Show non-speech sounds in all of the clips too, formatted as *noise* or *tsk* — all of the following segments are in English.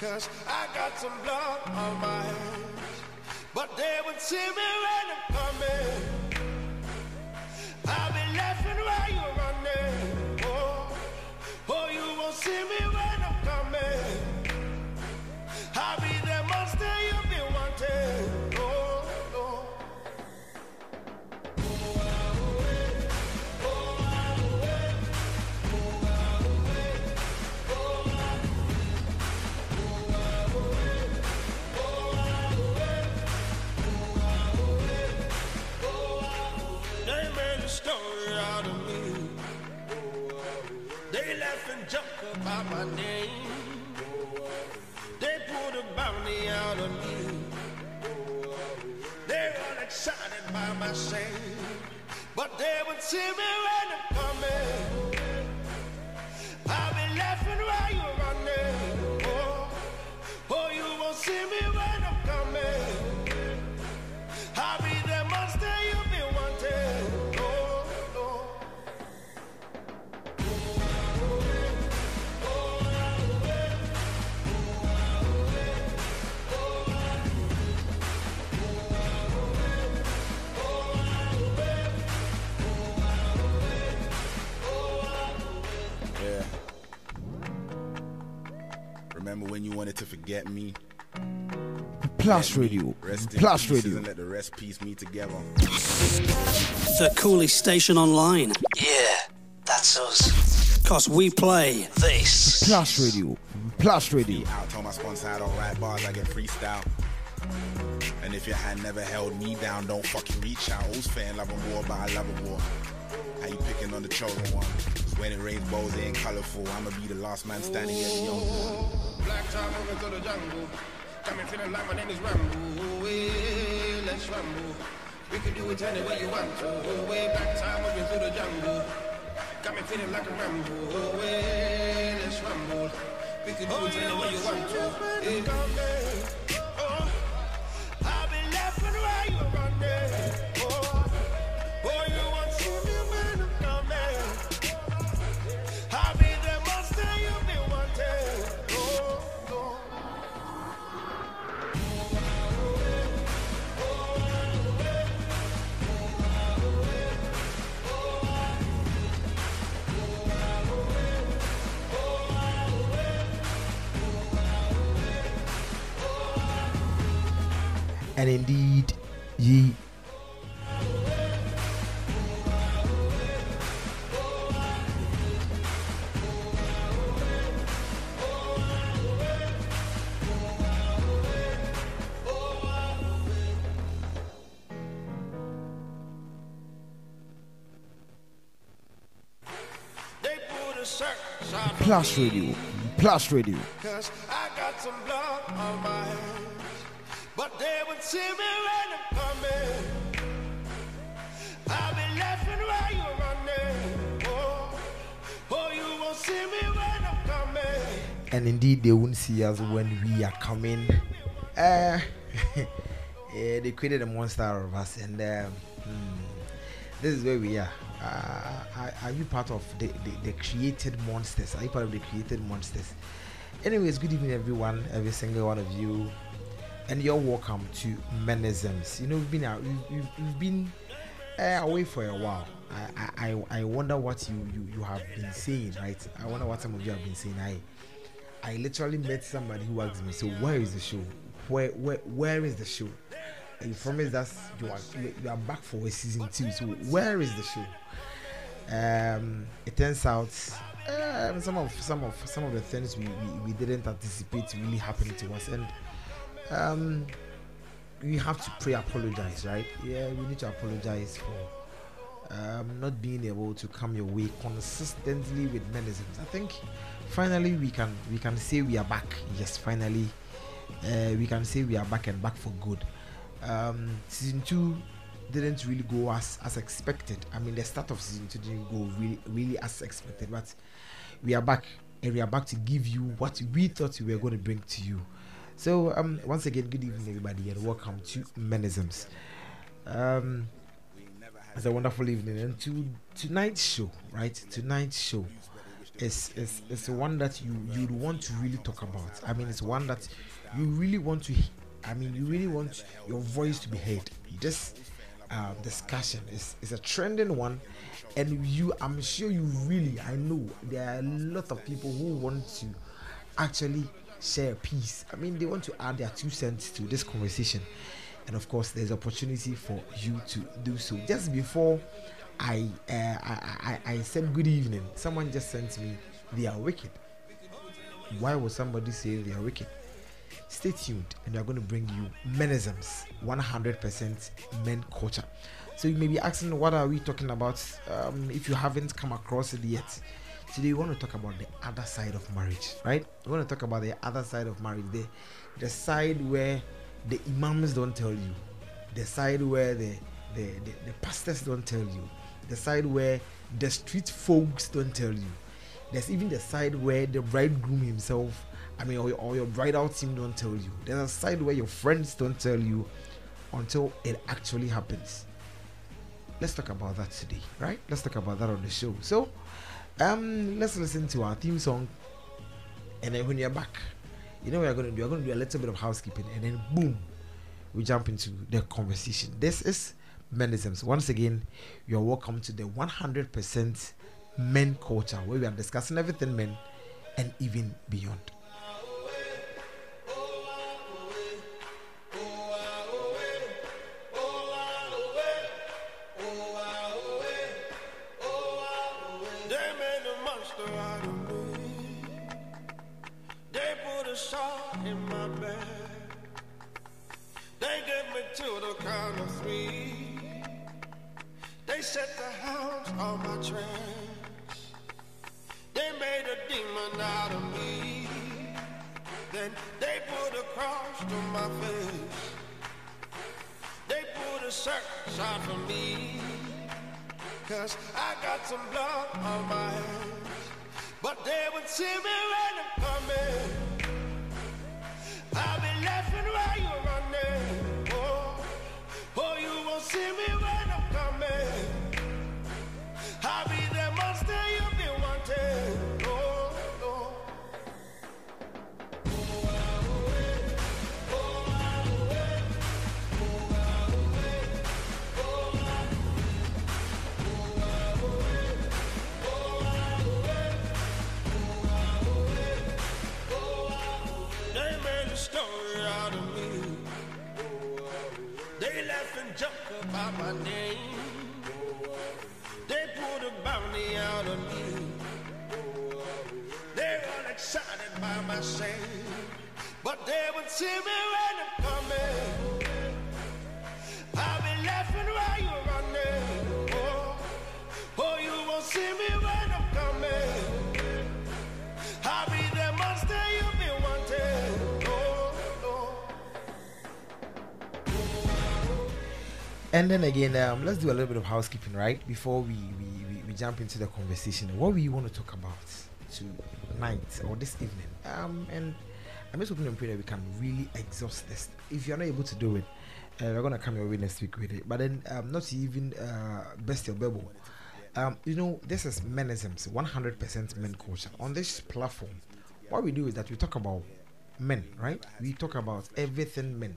Cause I got some blood on my hands. But they would see me when I'm coming. By my shame. But they would see me when I'm coming. When you wanted to forget me? Plus Let me Radio. Rest Plus pieces Radio. And let the rest piece me together. The Cooley Station Online. Yeah, that's us. Cause we play This. Plus Radio. Plus Radio. Out, told my sponsor I don't write bars, I get freestyle. And if your hand never held me down, don't fucking reach out. Who's fair in love and war, but I love a war. How you picking on the chosen one? 'Cause when it rains bows, they ain't colorful. I'ma be the last man standing at the young one. Black time moving through the jungle. Got me feeling like my name is Rambo. Way, eh, let's ramble. We can do it any way you want eh, to. Way back time moving through the jungle. Got me feeling like a Rambo. Way, eh, let's ramble. We can do it any way you want to. Yeah. And indeed, ye. They put a search on Plus Radio. Plus Radio. See me when I'm coming. I'll be laughing while you're running. Oh, oh, you won't see me when I'm coming. And indeed, they won't see us when we are coming. Uh, yeah, *laughs* they created a monster of us, and um, hmm, this is where we are. Uh, are, are you part of the, the, the created monsters? Are you part of the created monsters? Anyways, good evening, everyone, every single one of you, and you're welcome to Menisms. You know, we've been out, we've, we've, been uh, away for a while. I, I, I wonder what you, you, you have been saying, right? I wonder what some of you have been saying. I I literally met somebody who asked me, "So where is the show? Where where where is the show?" And you promised us you are you are back for a season two. So where is the show? Um, it turns out um, some of some of some of the things we, we, we didn't anticipate really happening to us, and um, we have to pre apologize, right? Yeah, we need to apologize for um, not being able to come your way consistently with Menisms. I think finally we can we can say we are back. Yes, finally uh, we can say we are back and back for good. Um, season two didn't really go as as expected. I mean, the start of season two didn't go really really as expected, but we are back and we are back to give you what we thought we were going to bring to you. So um, once again, good evening everybody and welcome to Menisms. Um, it's a wonderful evening and to tonight's show, right? Tonight's show is is is one that you you'd want to really talk about. I mean, it's one that you really want to. I mean, you really want your voice to be heard. This uh, discussion is is a trending one, and you, I'm sure you really, I know there are a lot of people who want to actually share a piece. I mean, they want to add their two cents to this conversation, and of course, there's opportunity for you to do so. Just before I uh, I, I I said good evening, someone just sent me they are wicked. Why would somebody say they are wicked? Stay tuned, and we are going to bring you menisms, 100% men culture. So you may be asking, what are we talking about? Um, if you haven't come across it yet, today we want to talk about the other side of marriage, right? We want to talk about the other side of marriage, the the side where the imams don't tell you, the side where the the, the, the pastors don't tell you, the side where the street folks don't tell you. There's even the side where the bridegroom himself, I mean, or, your- or your bridal team don't tell you. There's a side where your friends don't tell you until it actually happens. Let's talk about that today, right? Let's talk about that on the show. So, um, let's listen to our theme song, and then when you're back, you know what we're gonna do? We're gonna do a little bit of housekeeping, and then boom, we jump into the conversation. This is Menisms. Once again, you're welcome to the 100% men culture where we are discussing everything men and even beyond. And then again, um, let's do a little bit of housekeeping, right? Before we, we, we, we jump into the conversation. What we want to talk about tonight or this evening? Um, and I'm just hoping and praying that we can really exhaust this. If you're not able to do it, uh, we're gonna come your way next week with it. But then, um, not even uh, best your bubble. Um, you know, this is menisms, 100% men culture. On this platform, what we do is that we talk about men, right? We talk about everything men.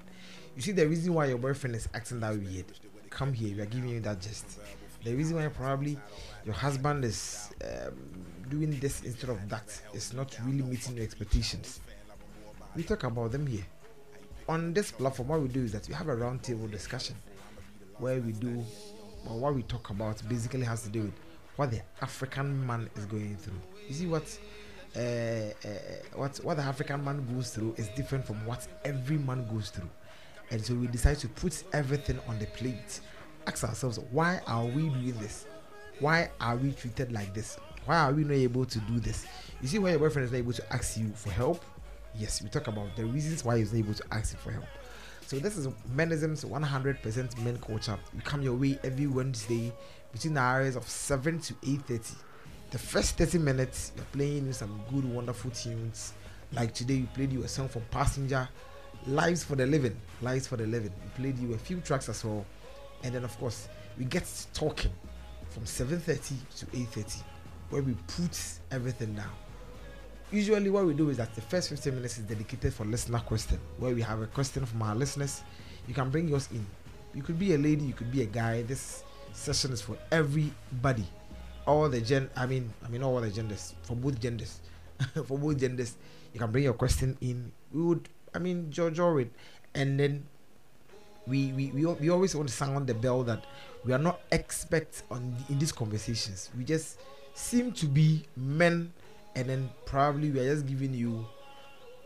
You see, the reason why your boyfriend is acting that weird, come here, we are giving you that gist. The reason why probably your husband is um, doing this instead of that is not really meeting your expectations. We talk about them here. On this platform, what we do is that we have a roundtable discussion where we do, or what we talk about basically has to do with what the African man is going through. You see what uh, uh, what what the African man goes through is different from what every man goes through, and so we decide to put everything on the plate. Ask ourselves, why are we doing this? Why are we treated like this? Why are we not able to do this? You see, why your boyfriend is not able to ask you for help. Yes, we talk about the reasons why he's not able to ask you for help. So this is Menisms 100% men culture. We come your way every Wednesday between the hours of 7 to 8.30. The first 30 minutes, you're playing some good, wonderful tunes. Like today, we played you a song from Passenger, Life's for the Living. Life's for the Living. We played you a few tracks as well. And then, of course, we get talking from 7.30 to 8.30. where we put everything down. Usually, what we do is that the first 15 minutes is dedicated for listener question, where we have a question from our listeners. You can bring yours in. You could be a lady, you could be a guy. This session is for everybody, all the gen. I mean, I mean all the genders, for both genders, *laughs* for both genders. You can bring your question in. We would, I mean, judge it, and then we we, we, we always want to sound the bell that we are not experts on in these conversations. We just seem to be men, and then probably we are just giving you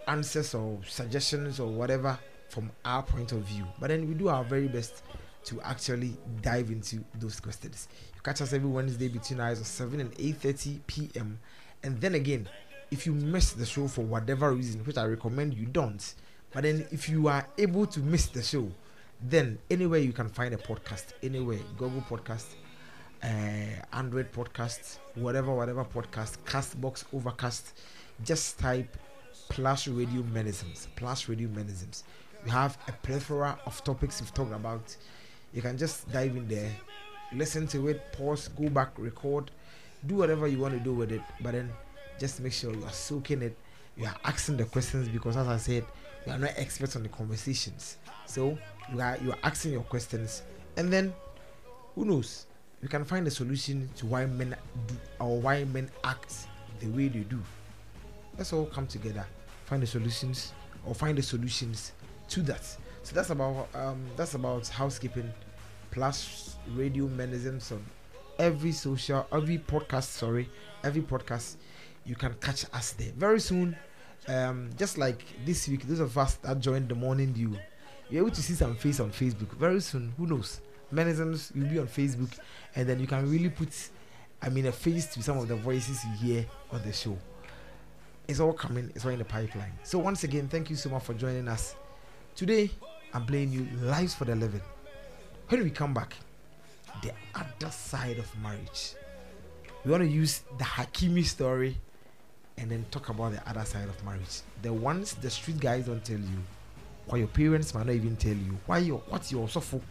answers or suggestions or whatever from our point of view. But then we do our very best to actually dive into those questions. You catch us every Wednesday between hours of 7 and 8:30 p.m. And then again, if you miss the show for whatever reason, which I recommend you don't, but then if you are able to miss the show, then anywhere you can find a podcast, anywhere, Google Podcast, uh, Android Podcast, whatever, whatever podcast, Castbox, Overcast, just type plus radio Menisms, plus radio Menisms. We have a plethora of topics we've talked about. You can just dive in there, listen to it, pause, go back, record, do whatever you want to do with it, but then just make sure you are soaking it, you are asking the questions because as I said, you are not experts on the conversations. So you are you are asking your questions and then who knows? You can find a solution to why men do or why men act the way they do. Let's all come together, find the solutions or find the solutions to that. So that's about um that's about housekeeping plus radio Menisms on every social every podcast sorry every podcast you can catch us there. Very soon um just like this week those of us that joined the morning dew you're able to see some face on facebook. Very soon who knows? Menisms will be on facebook and then you can really put i mean a face to some of the voices you hear on the show. It's all coming it's all in the pipeline. So once again thank you so much for joining us. Today i'm playing you lives for the living. When we come back the other side of marriage we want to use the hakimi story and then talk about the other side of marriage the ones the street guys don't tell you why your parents might not even tell you why your what's your sofo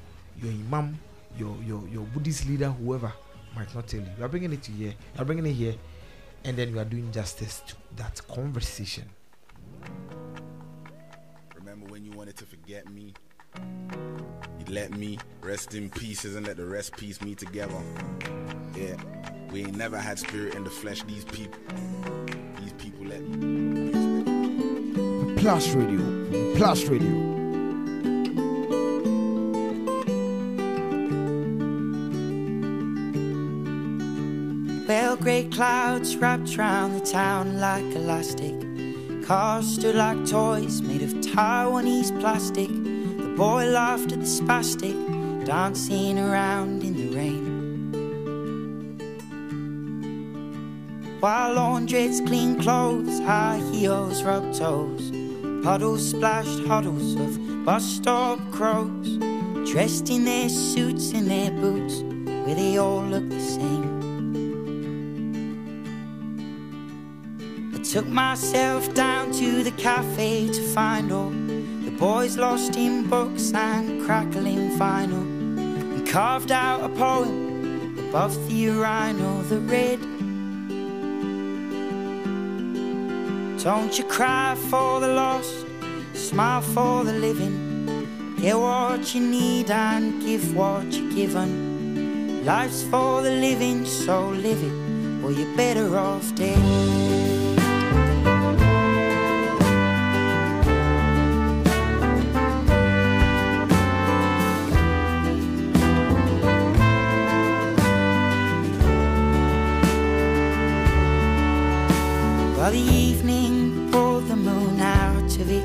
your imam your your your buddhist leader whoever might not tell you we are bringing it to here we are bringing it here and then we are doing justice to that conversation Remember when you wanted to forget me? You let me rest in pieces and let the rest piece me together. Yeah, we ain't never had spirit in the flesh. These people, plus radio plus radio Well, grey clouds wrapped round the town like elastic. Cars stood like toys made of Taiwanese plastic. The boy laughed at the spastic, dancing around in the While laundrettes clean clothes, high heels rub toes. Puddles splashed huddles of bus stop crows. Dressed in their suits and their boots, where they all look the same. I took myself down to the cafe to find all the boys lost in books and crackling vinyl, and carved out a poem above the urinal that read. Don't you cry for the lost, smile for the living. Get what you need and give what you're given. Life's for the living, so live it, or you're better off dead.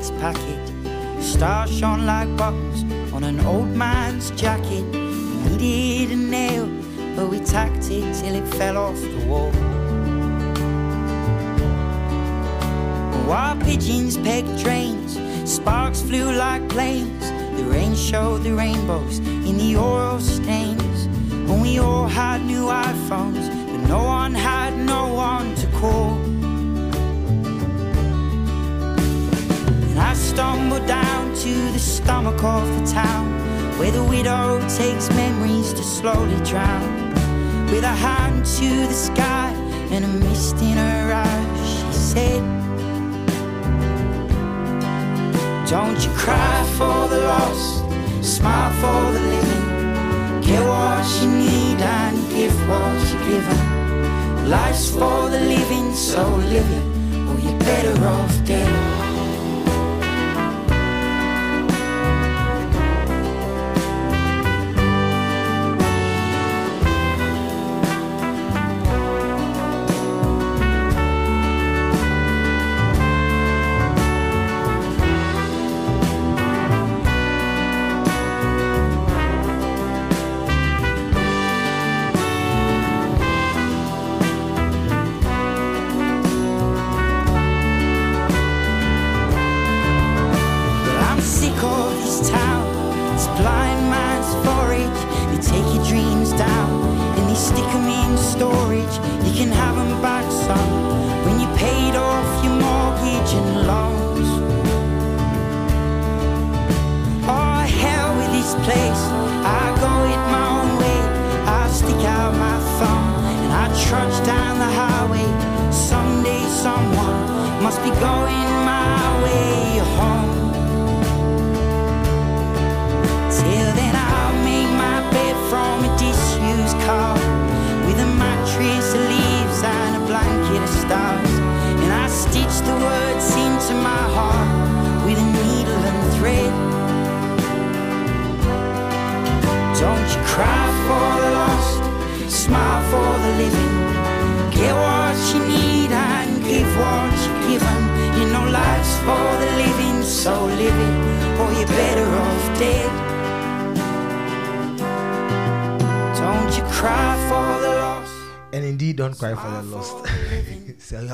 Its packet, stars shone like buttons on an old man's jacket. We needed a nail, but we tacked it till it fell off the wall. While pigeons pegged trains, sparks flew like planes. The rain showed the rainbows in the oil stains. When we all had new iPhones, but no one had no one to call. And I stumbled down to the stomach of the town where the widow takes memories to slowly drown. With a hand to the sky and a mist in her eyes. She said, Don't you cry for the lost, smile for the living. Get what you need and give what you're given. Life's for the living, so live it, or you're better off dead.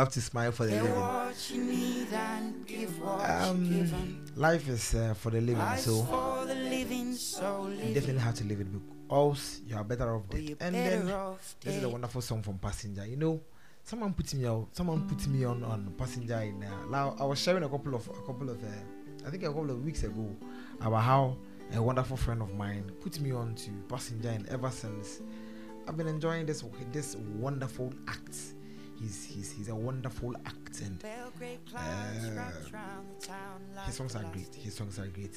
Have to smile for the living. what you need and give what Um, life is uh, for the living, so the living, so you definitely have to live it. Else, you are better off dead. you're And then this is a wonderful song from Passenger. You know, someone put me out. Someone put me on on Passenger in. Uh, now I was sharing a couple of a couple of uh, I think a couple of weeks ago about how a wonderful friend of mine put me on to Passenger, and ever since I've been enjoying this this wonderful act. He's he's he's a wonderful act, and Uh, wrapped round the town like his songs are great. His songs are great.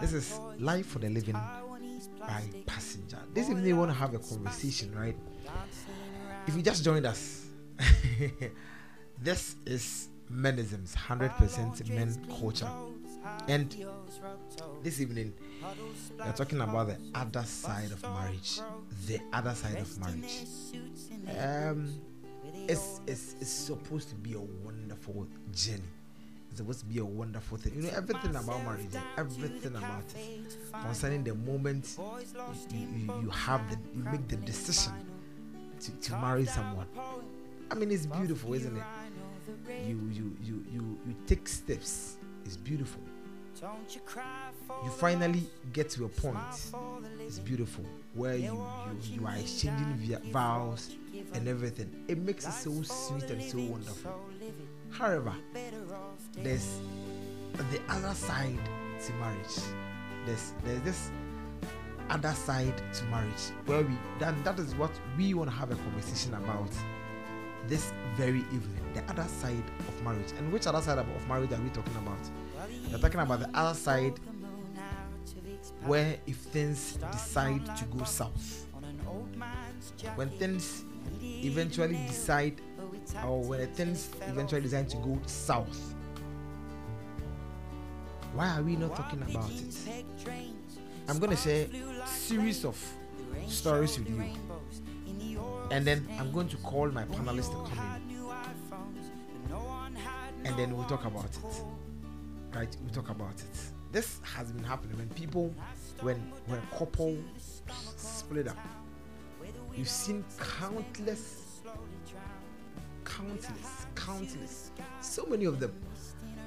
This is Life for the Living by Passenger. This evening we want to have a conversation, right? If you just joined us, *laughs* this is menisms, 100% men culture. And this evening, we are talking about the other side of marriage. The other side of marriage. Um, it's, it's, it's supposed to be a wonderful journey. It's supposed to be a wonderful thing. You know, everything about marriage, everything about it, concerning the moment you, you, you have the, you make the decision to, to marry someone. I mean, it's beautiful, isn't it? You, you, you, you, you take steps. It's beautiful. You finally get to a point. It's beautiful where you you, you are exchanging vows and everything. It makes it so sweet and so wonderful. However, there's the other side to marriage. There's there's this other side to marriage where we that, that is what we want to have a conversation about this very evening. The other side of marriage. And which other side of of marriage are we talking about? We're talking about the other side where if things decide to go south. when things eventually decide or when things eventually decide to go south. Why are we not talking about it? I'm going to share series of stories with you. And then i'm going to call my panelists to come in. And then we'll talk about it. Right? We'll talk about it. This has been happening when people when when a couple split up you've seen countless countless countless so many of them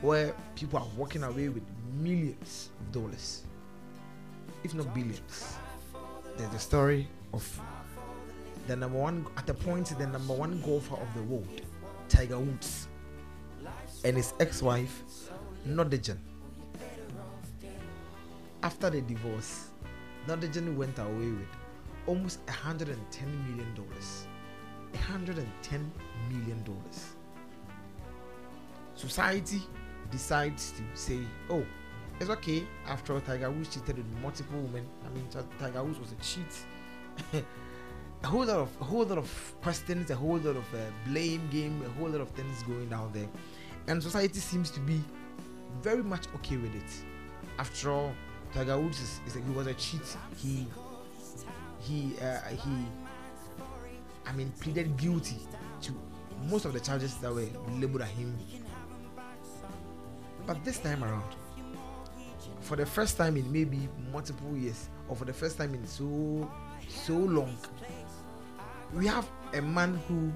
where people are walking away with millions of dollars if not billions there's the story of the number one at the point the number one golfer of the world tiger woods and his ex-wife Nordegren. After the divorce, Nordegren went away with almost 110 million dollars. 110 million dollars. Society decides to say, "Oh, it's okay." After all, Tiger Woods cheated with multiple women. I mean, Tiger Woods was a cheat. *laughs* a whole lot of a whole lot of questions, a whole lot of uh, blame game, a whole lot of things going down there, and society seems to be very much okay with it. After all, Tiger Woods is, is a, he was a cheat. He he uh, he I mean pleaded guilty to most of the charges that were labeled at him. But this time around, for the first time in maybe multiple years, or for the first time in so so long, we have a man who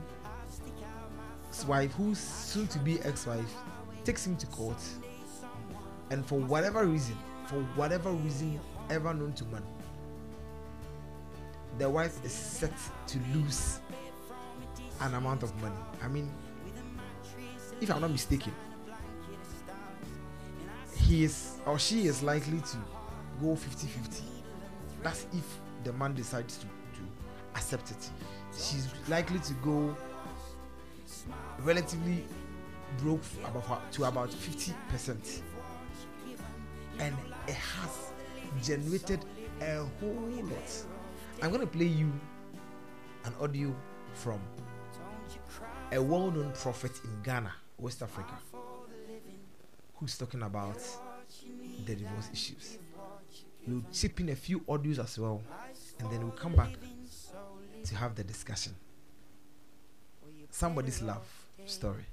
his wife, who's soon to be ex-wife, takes him to court, and for whatever reason, for whatever reason ever known to man, the wife is set to lose an amount of money. I mean, if I'm not mistaken, he is or she is likely to go 50 50. That's if the man decides to, to accept it. She's likely to go relatively broke to about 50 percent and it has generated a whole lot i'm going to play you an audio from a well-known prophet in ghana west africa who's talking about the divorce issues. We'll chip in a few audios as well and then we'll come back to have the discussion. Somebody's love story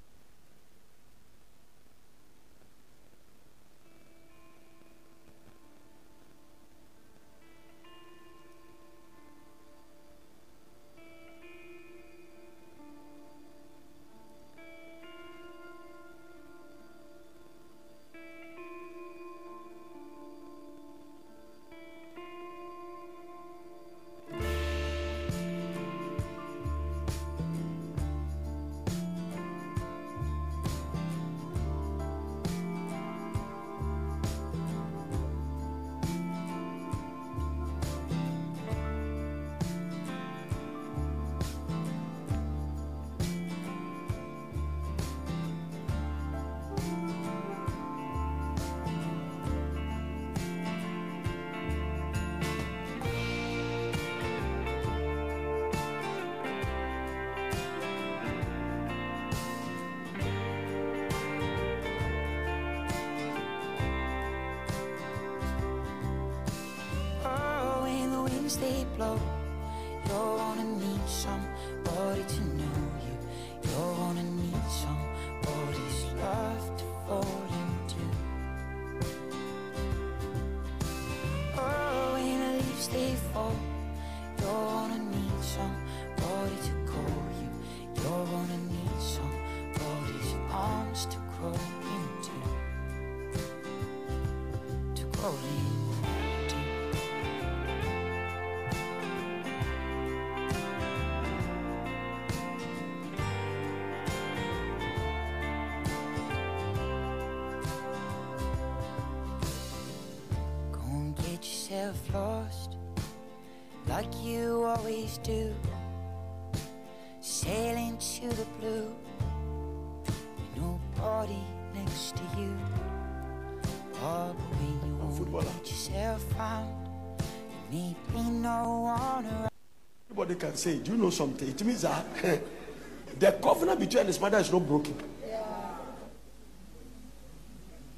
they fall, you're gonna need somebody to call you. You're gonna need somebody's arms to crawl into. To crawl into. Go and get yourself lost like you always do. Sailing to the blue, with nobody next to you. Oh, but when you won't get yourself found, there be no one around. Everybody can say, Do you know something? It means that *laughs* the covenant between his mother is not broken.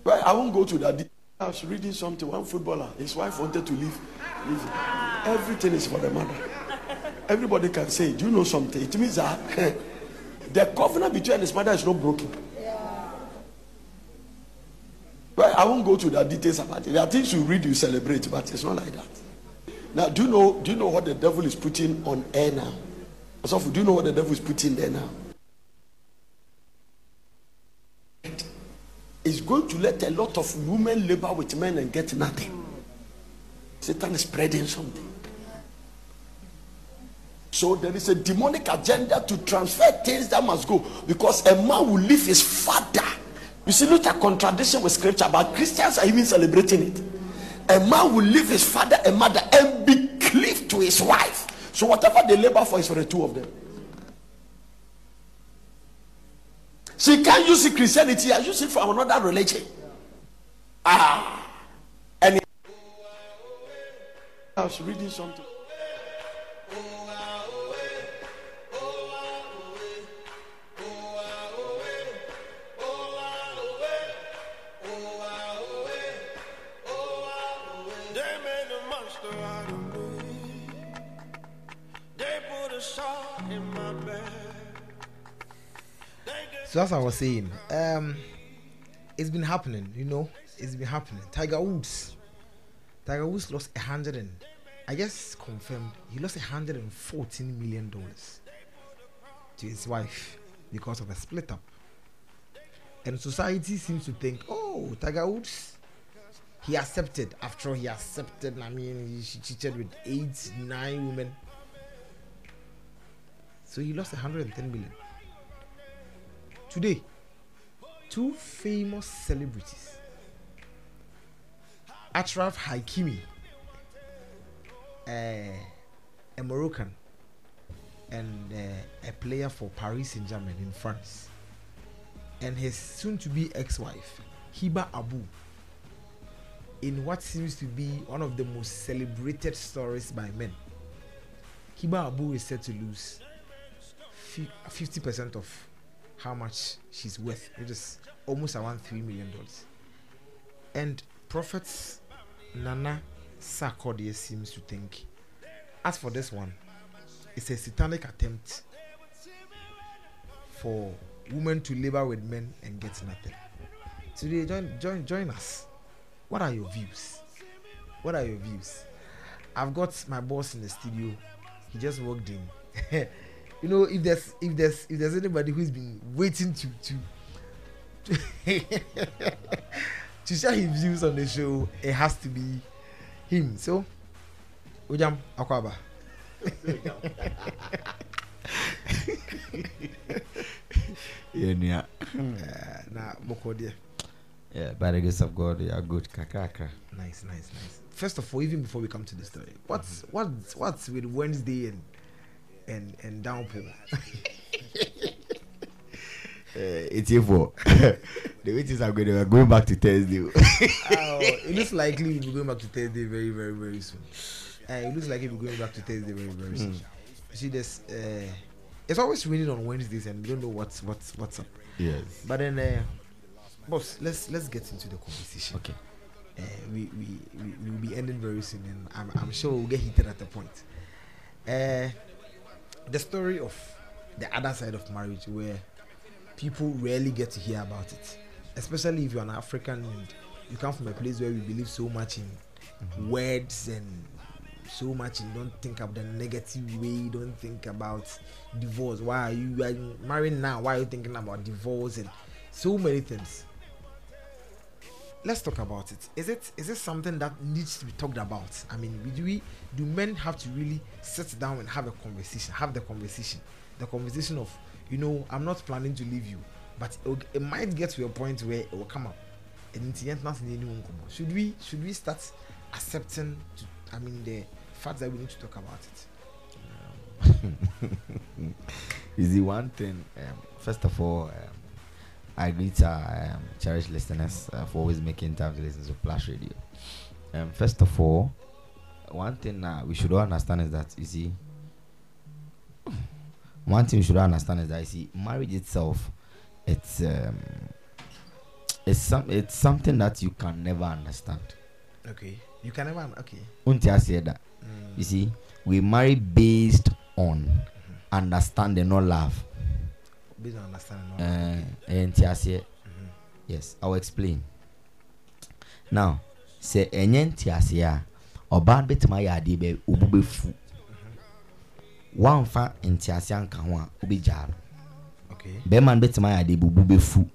Well, I won't go to that. I was reading something. One footballer, his wife wanted to leave. leave. Everything is for the mother. Everybody can say, Do you know something? It means that *laughs* the covenant between his mother is not broken. Well, I won't go to the details about it. There are things you read, you celebrate, but it's not like that. Now, do you know? Do you know what the devil is putting on air now? So, do you know what the devil is putting there now? Is going to let a lot of women labor with men and get nothing. Satan is spreading something. So there is a demonic agenda to transfer things that must go because a man will leave his father. You see, look at contradiction with scripture, but Christians are even celebrating it. A man will leave his father and mother and be cleaved to his wife. So whatever they labor for is for the two of them. She can't use it Christianity. I use it for another religion. Ah, and I was reading something. So as I was saying, um, it's been happening. You know, it's been happening. Tiger Woods, Tiger Woods lost a hundred and, I guess confirmed, he lost a hundred and fourteen million dollars to his wife because of a split up. And society seems to think, oh, Tiger Woods, he accepted. After all, he accepted. I mean, he, she cheated with eight, nine women. So he lost 110 million. Today, two famous celebrities, Ashraf Hakimi, uh, a Moroccan, and uh, a player for Paris Saint Germain in France, and his soon to be ex wife, Hiba Abouk, in what seems to be one of the most celebrated stories by men. Hiba Abouk is said to lose 50% of how much she's worth, is almost around $3 million. And Prophet Nana Sarkodie seems to think, as for this one, it's a satanic attempt for women to labor with men and get nothing. Today, join, join, join us. What are your views? What are your views? I've got my boss in the studio. He just walked in. *laughs* you know, if there's if there's if there's anybody who's been waiting to to *laughs* to, share his views on the show, it has to be him. So, Ujam Akwaba. *laughs* Yeah, *laughs* na yeah, by the grace of God, you are good. Kakaka. Nice, nice, nice. First of all, even before we come to the story, what's mm-hmm. what's what's with Wednesday and and and downpour? Uh, *laughs* it's for *laughs* the witches are going. Are going back to Thursday. *laughs* oh, it looks likely we'll be going back to Thursday very, very, very soon. Uh, it looks like we'll be going back to Thursday very, very soon. You see, this uh, it's always raining on Wednesdays, and we don't know what's what's what's up. yes. But then, uh, boss, let's let's get into the conversation. Okay. Uh, we, we we we will be ending very soon, and I'm I'm sure we'll get heated at the point. Uh, the story of the other side of marriage, where people rarely get to hear about it, especially if you're an African and you come from a place where we believe so much in mm-hmm. words and so much and don't think of the negative way, don't think about divorce. Why are you, you married now? Why are you thinking about divorce and so many things? Let's talk about it. Is it is it something that needs to be talked about? I mean, do we do men have to really sit down and have a conversation, have the conversation, the conversation of you know I'm not planning to leave you, but it, it might get to a point where it will come up. Should we should we start accepting? To, I mean the fact that we need to talk about it. *laughs* Is the one thing? Um, first of all, um, I greet our um, cherished listeners uh, for always making time to listen to Plus Radio. Um, first of all, one thing uh, we should all understand is that you see, *sighs* one thing we should all understand is that you see, marriage itself, it's um, it's some it's something that you can never understand. Okay, you can never. Okay, Unti say that. You see, we marry based on understanding, not love. Based on understanding. all Uh, okay. nti aseɛ yes i will explain. Now sɛ ɛnyɛ nti aseɛ a ɔbaa bɛtumi ayɛ adeɛ bɛ obu bɛfu. Wamfa nti aseɛ anka ho a wobɛgyaa no. Okay, bɛrima no bɛtumi ayɛ adeɛ bɛ obu bɛfu.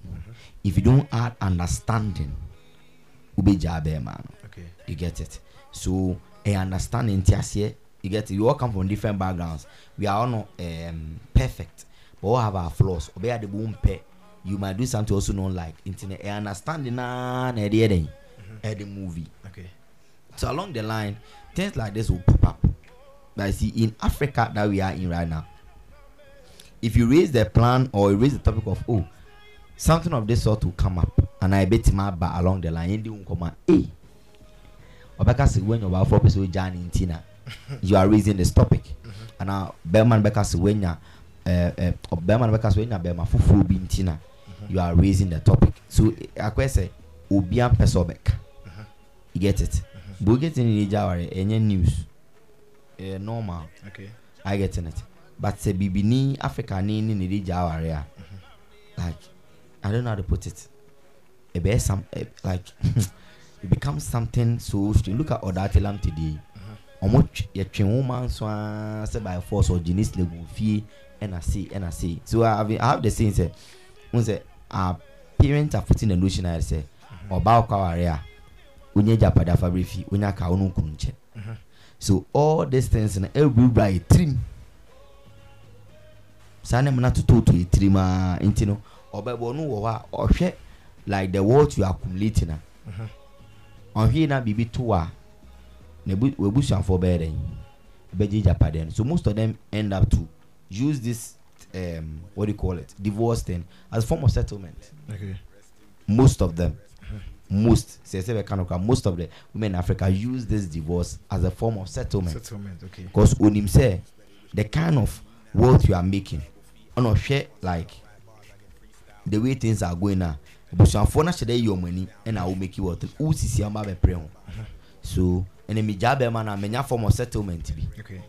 If you don't add understanding wobɛgyaa bɛrima no. Okay, you get it? So a understanding nti aseɛ you get it? We all come from different backgrounds. We are all not um, perfect all have our flaws? Ade bo mpɛ you might do something also not like. Na a understanding naa na ɛde yɛ dɛn? Ɛde movie. Okay. so along the line things like this will pop up. But see in africa that we are in right now if you raise the plan or you raise the topic of oh something of this sort will come up and I bet my aba along the line ndi nkɔmɔ a eh ɔbɛka sɛ when your wife pɛ sɛ ogya ne nti na you are raising this topic. Ana bɛrima no bɛka sɛ wenya ɛɛ ɛɛ bɛrima no bɛka sɛ wenya bɛrima foforɔ bi nti na you are raising the topic. So akɔyɛ sɛ obiara mpɛ sɛ ɔbɛka you get it? But get in the jaware ɛnyɛ news. Ɛyɛ normal. Okay. I get in it. But sɛ bibini africa ni ne ne de jaware a like I don't know how to put it. Be some eh, like *laughs* it becomes something so strange. Look at Odatilam today. Ɔmo tw- yɛtwe nwoma nso ara sɛ by force ɔgye ne sile gu fie ɛna se ɛna se so I have, I have the saying sɛ n sɛ our parents are putting the notion ayɛ sɛ ɔbaa ɔkɔ aware a onye japade afabere fi onye aka ɔno nkunu nkyɛn so all these things na ɛwurawura yɛ tirim saa nneɛma na tototo yɛ tirim aa nti no ɔbɛbɔ ɔno wɔ hɔ a ɔhwɛ like the world you accumulate na. Ɔhwɛ na biribi to a na ebu ebusuafoɔ bɛyɛ dɛ bɛgye japade no so most of them end up to use this um, what do you call it? Divorce thing as a form of settlement. Okay. most of them. Most. Say say kind of most of the women in africa use this divorce as a form of settlement. Settlement. Okay. because onim say the kind of wealth you are making ɔna ɔhwɛ like the way things are going na ebusuafoɔ na hyɛ dɛ yi ɔmo ani ɛna awo make wealth wo sisi ɔmo abɛpere ho so ɛna mi gya bɛrima na menya form of settlement bi Okay.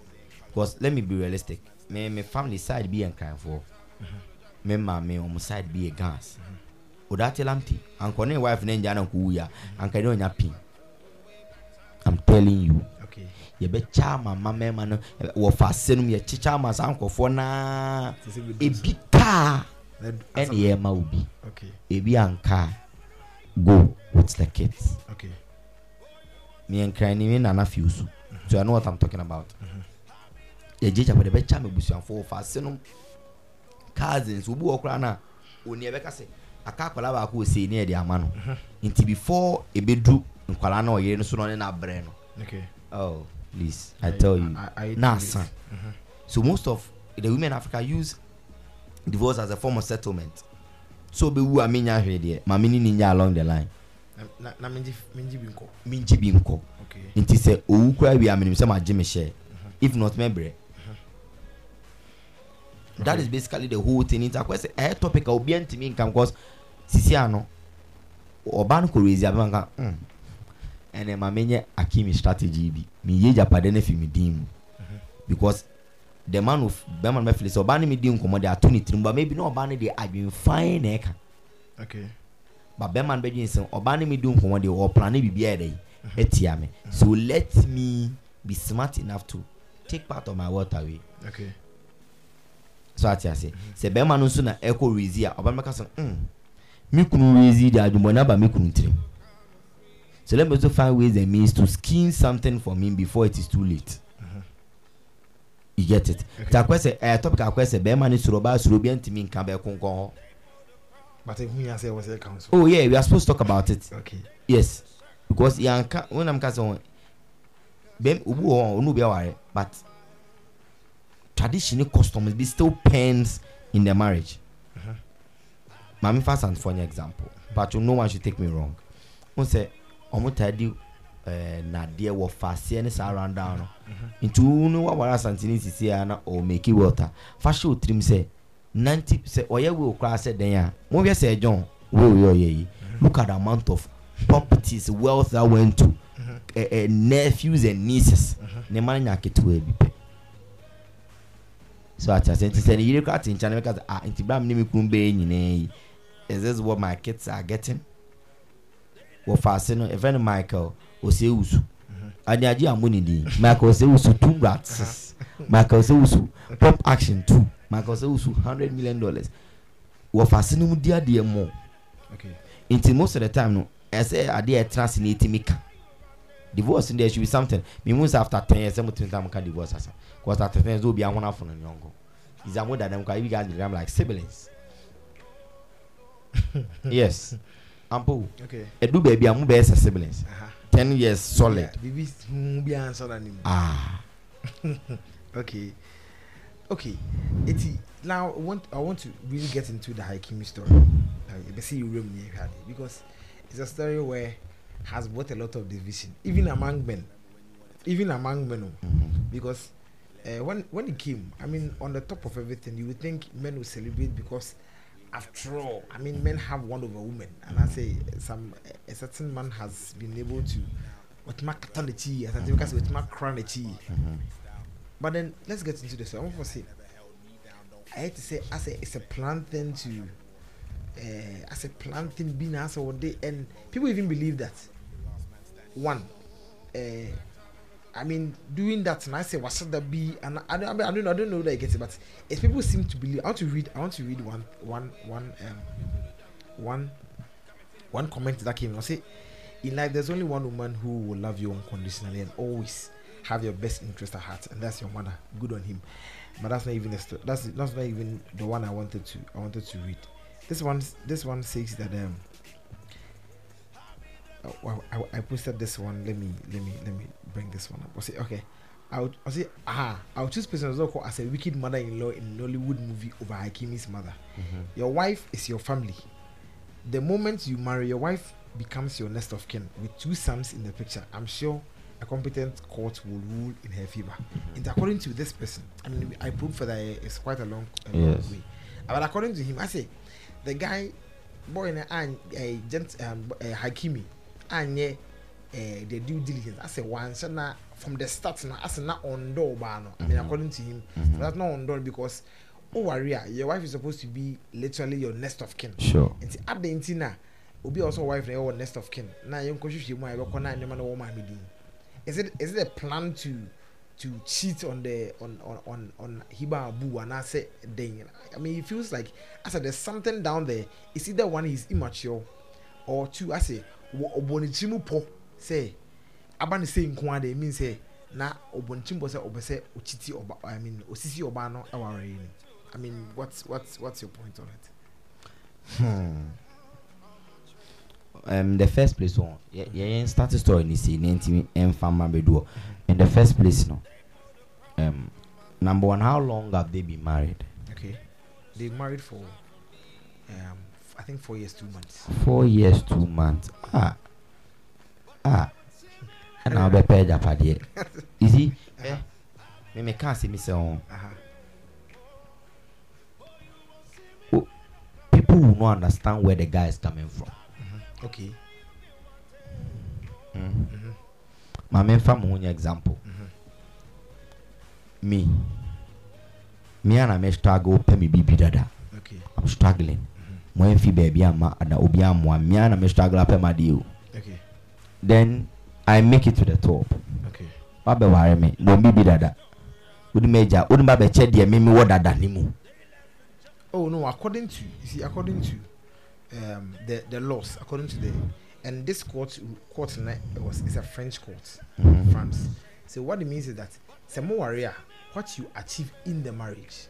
because let me be realistic me me family side bi yɛ nkranfoɔ me maame ɔmo side bi yɛ ghans odate lamti. Ankɔ ne wife ne ngya na nko wuya anka ne onya pin. I'm telling you. Okay. yɛbɛkya ama mmarima no. Wɔfa ase nom yɛkyekyɛ ama saa nkɔfoɔ naa bi ebi Let- ɛne yɛma obi ebi anka go with the kids. Okay. me and crying me nana feel so so i know what i'm talking about yɛgye kyapɛ de bɛkya ma abusuafoɔ wɔfa ase nom. Cousins obi wɔ koraa na oni ɛbɛka sɛ aka akwadaa baako wɔ sei ne yɛde ama no. Nti before ebedu nkwadaa na ɔyere no so na ɔne na abrɛ no. Okay. oh please i tell you. I- I- I na do asan. It. so most of the women in africa use divorce as a form of settlement. So obewu a menya hwɛ deɛ maame ne nya along the line. Na na menji menji bi nkɔ. mengye bi nkɔ. Nti sɛ owu koraa wie a menim sɛ magye me hyɛ. If not mɛbrɛ that is basically the whole thing. Nti akɔ sɛ ɛyɛ topic a obiara ntumi nka because sisi ano ɔbaa no kɔ raise abɛma nka mm ɛnɛ ma menyɛ akimi strategy bi. Meyɛ japade no fi me din. Mu because the man of bɛrima no bɛfili sɛ ɔbaa no mi di nkɔmmɔ de ato ne tirim ba maybe na ɔbaa no de adwenfan na ɛka Okay. ba bɛrima no bɛdwen sɛ ɔbaa no mi di nkɔmmɔ de ɔplane biribiara dɛ ɛtia me. So let me be smart enough to take part of my wealth away. Okay. So ate ase sɛ bɛrima no nso na ɛkɔ rezi a ɔbɛn bɛka sɛ mm me kunu rezi de adwumɔ n'aba me kunu tirim so let me also find ways and means to scheme something for me before it is too late. You get it? Nti akɔ sɛ ɛyɛ topic akɔ sɛ bɛrima no soro ɔbaa soro obi ntumi nka bɛɛ konkɔn hɔ But who you say was a council? oh yeah we are supposed to talk about it. Okay. yes. Because yanka when i'm kasa wɔn bɛm obi wɔ hɔ a ɔno obi aware but tradition customs bi still pens in the marriage. Maame fa asantefoɔ nye example. But no one should take me wrong. N sɛ ɔmo taa di ɛɛ nadeɛ wɔ faaseɛ ne saa round down no nti wo no waware asantene sisi a na ɔ make water. Fa hyɛ o tirim sɛ ninety sɛ ɔyɛ wo koraa sɛ den a mo hwɛ sɛ wo yɛ ɔyɛ yi look at the amount of properties wealth that went to ɛ ɛ nephews and nieces. Ne ma nya ketewa bi pɛ so ati ase nti sɛ ne yere koraa te nkyɛn ne bɛka sɛ ah nti bra mi ne mi kunu bɛyɛ nyinaa yi is this what my kids are getting? Wɔ faase no ɛfɛ no michael osewusu adeagye a mo ne din michael osewusu two rats. Michael osewusu pop action two. Michael osewusu hundred million dollars. Wɔ faase no mu di adeɛ Okay. nti most of the time no ɛsɛ adeɛ ɛtena ase na etimi ka divorce there should be something mi mu sɛ after ten years ɛmu tumi tam ka divorce asa cause after ten years obi ahona fo no nyɔnko izamu dada nkwa you guys dey like siblings *laughs* yes ampo Okay. edu baabi a mo bɛyɛ sɛ siblings Uh-huh. ten years solid Yeah, Bibi hmm, bi answer that name. ah *laughs* Okay. Okay. Eti now I want I want to really get into the Hakimi story. you see you room near had it because it's a story where has brought a lot of division even among men. Even among men oh. because uh, when when it came i mean on the top of everything you would think men will celebrate because after all i mean men have won over women. And i say some a certain man has been able to with my chi as i think because with my crown but then let's get into this. I want to say i hate to say as a it's a planned thing to uh, as a planned thing being as a day and people even believe that one uh, I mean, doing that, and I say, "What's that be?" And I don't, I, mean, I don't I don't know that I get it, but if people seem to believe, I want to read, I want to read one, one, one, um, one, one comment that came. I say, in life, there's only one woman who will love you unconditionally and always have your best interest at heart, and that's your mother. Good on him. But that's not even the sto- that's that's not even the one I wanted to I wanted to read. This one, this one says that um. Oh, I, I, I posted this one. Let me let me let me bring this one up. I say okay. I would I say ah I would choose Patience Ozokwor as a wicked mother-in-law in a Nollywood movie over Hakimi's mother. Your wife is your family. The moment you marry, your wife becomes your next of kin with two sons in the picture. I'm sure a competent court will rule in her favor. And according to this person, I mean I proved for that it's quite a long, a long Yes. way. But according to him, I say the guy boy na an a gent um uh, Hakimi anye uh, the due diligence I say once na from the start na as na door ba no I mean according to him that's not door because worry ah, your wife is supposed to be literally your next of kin. Sure. nti adan nti na obi a ɔsɔ wife na ɛwɔ next of kin na yɛn nkɔ hwehwɛ mu a yɛbɛkɔ na nneɛma na wɔn maame din. Is it is it a plan to to cheat on the on on on on hiba abu anaasɛ den i mean it feels like as there's something down there. It's either one he's immature? Or two ase wɔ ɔbɔ ne mu pɔ sɛ aba ne nko ara de mean sɛ na ɔbɔ ne mu pɔ sɛ ɔbɛ sɛ ɔkyiti ɔba i mean osisi ɔbaa no ɛwɔ awara yi i mean what's what's what's your point on it. um, the first place one yeah yeah start story ni say ninety mfama bedo in the first place no um number one how long have they been married? Okay. They married for um I think four years, two months. four years two months. Ah. Ah. Ɛna wobɛpɛ agyapadeɛ you *laughs* see eh, me meka ase me sɛ ho Uh-huh. people will not understand where the guy is coming from. Okay. ma memfa mo ho nyɛ example. Me. Me ana me struggle pɛ me bibi dada. Okay. I'm struggling mo ɛmfi baabi ama ana obi amoa me ana me struggle apɛ ma deɛ o then I make it to the top. Wabɛware me. Na omi bi dada. Wode ma agya wode ma bɛkyɛ deɛ me mewɔ dada ne mu. Oh no, according to you see, according to um the the laws, according to the and this court court na- it was it's a French court in France. So what it means is that some warrior what you achieve in the marriage.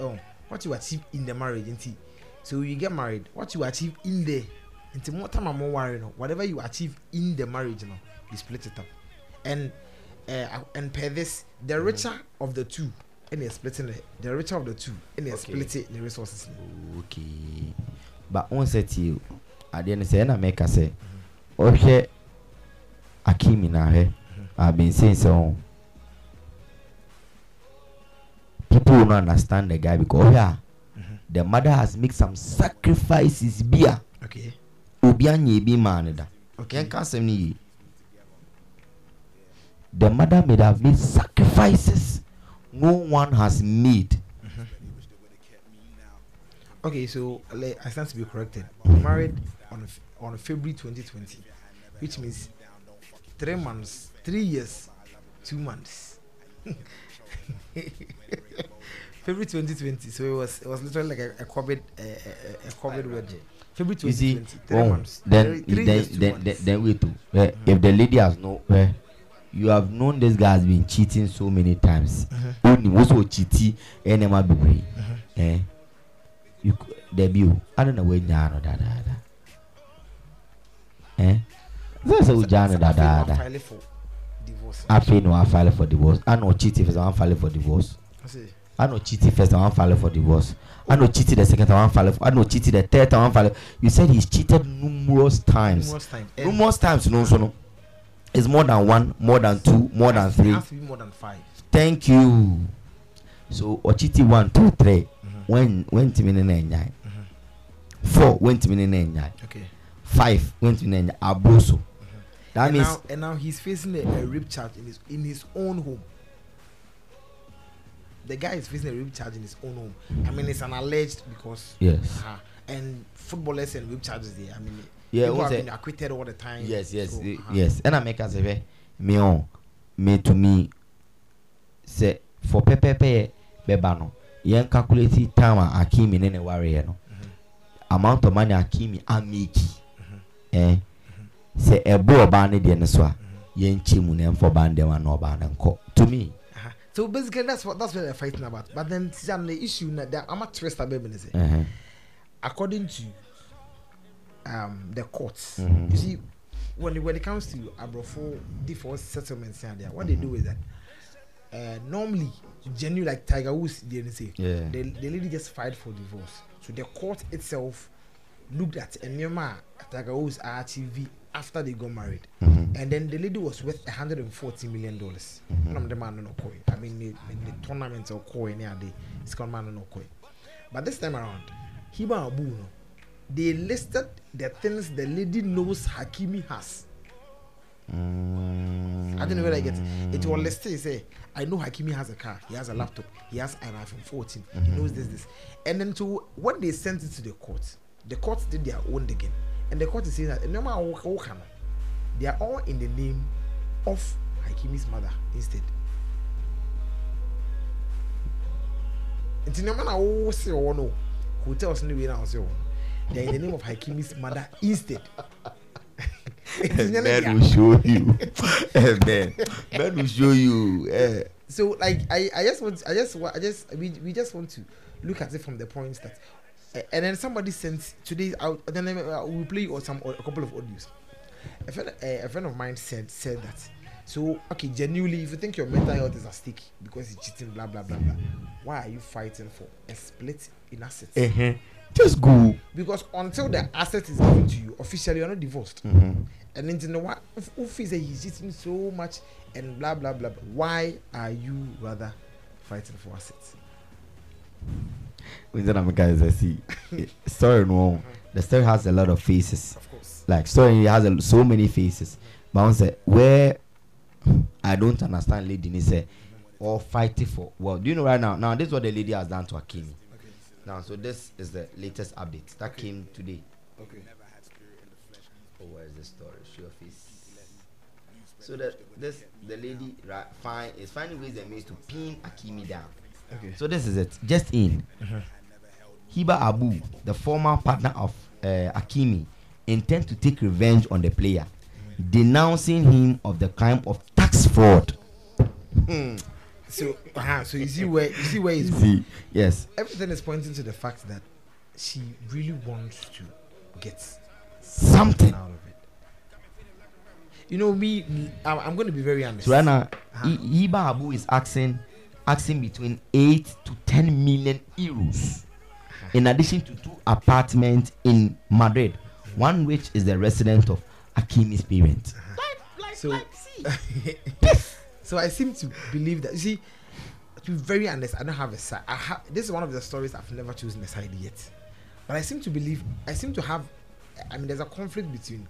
Oh, what you achieve in the marriage, inti. So you get married, what you achieve in the into more time more worry no. Whatever you achieve in the marriage no you split it up. And uh, and per this the richer of the two and they're splitting it the richer of the two and they're Okay. splitting the resources okay. But wɔn sɛ tie o adeɛ no sɛ ɛna mɛka sɛ ɔhwɛ akimi na ahwɛ abensin sɛ ho people will not understand the guy because oh, ɔhwɛ a mm-hmm. the mother has make some sacrifices bi a okay. Obi anya ebi maa Okay. yɛnka asɛm no yie the mother may have made sacrifices no one has made. Mm-hmm. Okay so i stand to be corrected. Mm-hmm. We married on on february 2020 which means three months three years two months *laughs* *laughs* february 2020 so it was it was literally like a, a covid a, a, a covid wedding. February you see 2020 three oh, months. then three, three then then, then then wait oh, eh, if the lady has no eh, you have known this guy has been cheating so many times. Only also cheating man bebree eh you c- debi o i don't know where nyaa no dadaada eh sɛ sɛ o gyaa no So divorce afei na wa file for divorce ana o cheat if sɛ wa file for divorce I say I know cheated first and one file for divorce. I know cheated the second time one file. I know cheated the third time one file. You said he's cheated numerous times. Numerous times. And Numerous times, no, so no. It's more than one, more than two, more than it three. has to be more than five. Thank you. So Ochiti one, two, three. Mm-hmm. When when Timmy nine. Four when Timmy nine. Okay. Five when Timmy nine. Abuso. That and means now and now he's facing a, a rape charge in his in his own home. The guy is facing a rape charge in his own home. I mean, it's an alleged because yes. uh, and footballers and rape charges there. I mean, Yeah, people have been acquitted all the time. yes yes So, uh-huh. yes ɛna mɛka sɛ hwɛ me ɔn me to me sɛ for pɛpɛɛpɛ yɛ bɛba no yɛn calculate time a akimi ne ne wareɛ no amount of money akimi ameki ɛn sɛ ɛbo ɔbaa ne deɛ ne so a yɛn kyɛ mu na ɛnfɔ ɔbaa ne deɛ ma na ɔbaa ne nkɔ to me Uh-huh. So basically, that's what that's what they're fighting about. But then, Tijan, the issue that I'm a twist a baby. say, according to um the courts, Mhm. you see, when it, when it comes to abrofo divorce settlements and there, what they do is that uh, normally, genuine like Tiger Woods didn't say, Yeah. the, the lady just filed for divorce. So the court itself looked at Tiger Woods RTV after they got married, Mhm. and then the lady was worth 140 million dollars. Mhm. Of the man no koi. I mean, the, the, tournament or koi near the it's called man no koi. But this time around, Hiba Abu no, they listed the things the lady knows Hakimi has. I don't know where I get it. It was listed. Say, I know Hakimi has a car, he has a laptop, he has an iPhone 14, he knows this, this. And then to when they sent it to the court, the court did their own again. And the court is saying that no matter what- what they are all in the name of Hakimi's mother instead. Nti nneɛma na wɔwɔ no hotels no wei na wɔsɛ wɔ no they are in the name of Hakimi's mother instead. *laughs* Nyɛ ne men will show you Eh, men will show you eh. so like I, I just want I just I just we, we just want to look at it from the points that and then somebody sent today out then uh, we'll play or some or a couple of audios a friend, uh, a friend of mine said said that so okay genuinely if you think your mental health is at stake because he's cheating blah blah blah blah why are you fighting for a split in assets? Uh-huh. just go. Because until the asset is given to you officially you're not divorced. Mhm. and then you know what? If, say he's cheating so much and blah blah blah blah, why are you rather fighting for assets When I'm guys, I see eh, story no. The story has a lot of faces. of course Like story has a, so many faces. But I say where I don't understand, lady, ni say or fighting for. Well, do you know right now? Now this is what the lady has done to Akimi. Okay. Now, so this is the latest update that came today. okay Oh, where is the story? Show your face. So that this the lady right fine is finding ways and means to pin Akimi down. Okay So this is it. Just in. Hiba Abu, the former partner of uh, Akimi, intend to take revenge on the player, denouncing him of the crime of tax fraud. so uh-huh, so you see where you see where he's *laughs* See, yes, everything is pointing to the fact that she really wants to get something. out of it you know me i'm, I'm going to be very honest So right now, Uh-huh. Abu is asking, asking between eight to ten million euros, in addition to two apartments in Madrid, one which is the residence of Akimi's parents. so *laughs* so i seem to believe that you see to be very honest i don't have a side i have this is one of the stories i've never chosen a side yet. But i seem to believe i seem to have i mean there's a conflict between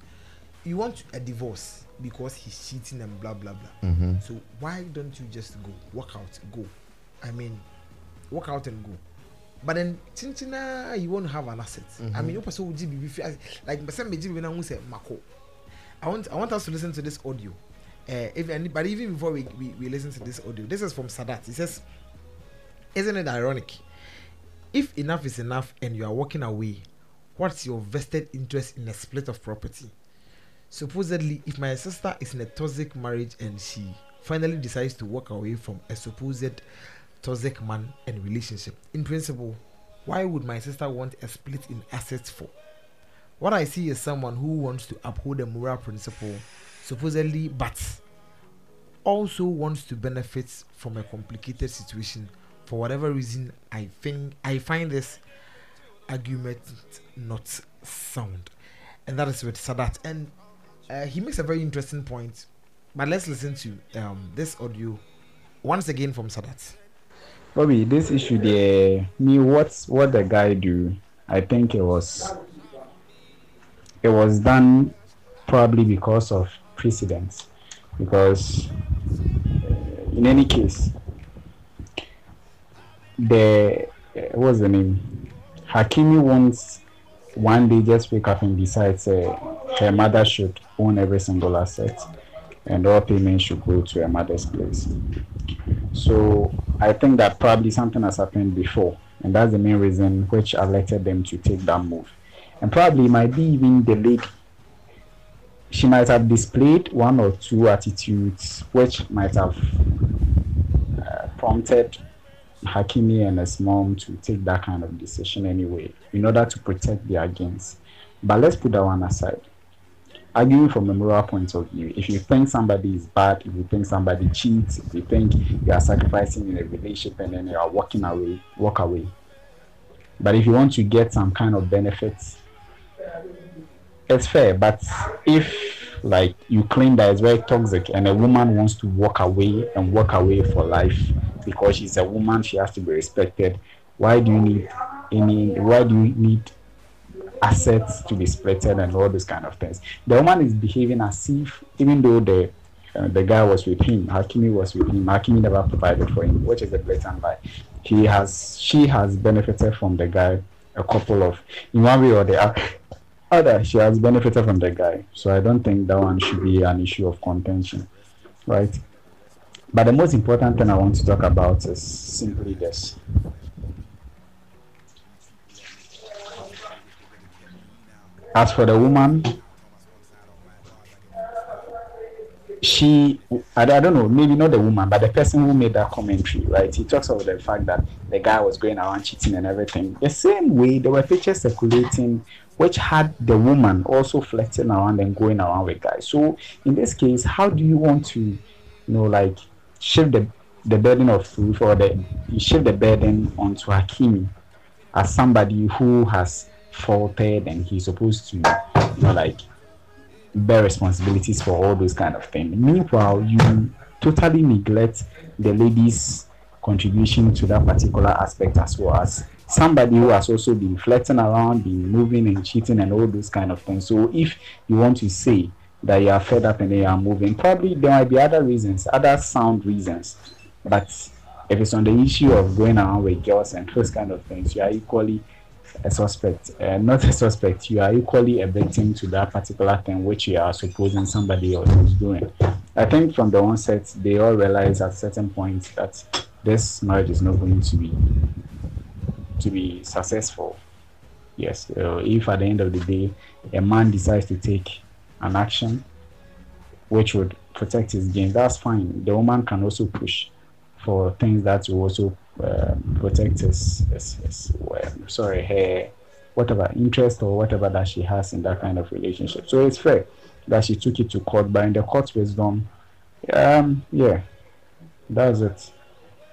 you want a divorce because he's cheating and blah blah blah. Mm-hmm. so why don't you just go? Walk out go. I mean walk out and go. But then chinchina you won't have an asset. I mean you person will be like person may give na say mako. I want i want us to listen to this audio. Uh, if but even before we, we, we listen to this audio this is from sadat. He says isn't it ironic? If enough is enough and you are walking away what's your vested interest in a split of property supposedly if my sister is in a toxic marriage and she finally decides to walk away from a supposed toxic man and relationship in principle why would my sister want a split in assets for? What i see is someone who wants to uphold a moral principle supposedly but also wants to benefit from a complicated situation. For whatever reason, I think I find this argument not sound, and that is with Sadat. And uh, he makes a very interesting point. But let's listen to um, this audio once again from Sadat. Bobby, this issue there, me, what's what the guy do? I think it was it was done probably because of precedence. Because uh, in any case, the uh, what's the name? Hakimi wants one day just wake up and decide uh, her mother should own every single asset and all payments should go to her mother's place. So I think that probably something has happened before, and that's the main reason which alerted them to take that move. And probably might be even the lady. She might have displayed one or two attitudes which might have uh, prompted Hakimi and his mom to take that kind of decision anyway, in order to protect their gains. But let's put that one aside arguing from a moral point of view, if you think somebody is bad, if you think somebody cheats, if you think you are sacrificing in a relationship and then you are walking away, walk away. But if you want to get some kind of benefits, it's fair. But if like you claim that it's very toxic and a woman wants to walk away and walk away for life because she's a woman, she has to be respected. Why do you need any why do you need assets to be splitted and all those kind of things. The woman is behaving as if, even though the uh, the guy was with him, Hakimi was with him, Hakimi never provided for him, which is a blatant lie. He has, she has benefited from the guy a couple of, in one way or the *laughs* other, she has benefited from the guy. So I don't think that one should be an issue of contention, right? But the most important thing I want to talk about is simply this. As for the woman, she, I, I don't know, maybe not the woman, but the person who made that commentary, right? He talks about the fact that the guy was going around cheating and everything. The same way, there were pictures circulating which had the woman also flirting around and going around with guys. So in this case, how do you want to, you know, like shift the the burden of proof or the shift the burden onto Hakimi as somebody who has faulted and he's supposed to, you know, like bear responsibilities for all those kind of things. Meanwhile, you totally neglect the lady's contribution to that particular aspect as well as somebody who has also been flirting around, been moving and cheating and all those kind of things. So if you want to say that you are fed up and you are moving, probably there might be other reasons, other sound reasons. But if it's on the issue of going around with girls and those kind of things, you are equally a suspect, uh, not a suspect, you are equally a victim to that particular thing which you are supposing somebody else is doing. I think from the onset, they all realize at certain points that this marriage is not going to be to be successful. Yes, uh, if at the end of the day a man decides to take an action which would protect his gain, that's fine. The woman can also push for things that will also uh, protect his, his, his well, sorry, her whatever interest or whatever that she has in that kind of relationship. So it's fair that she took it to court, but in the court wisdom, um, yeah, that's it.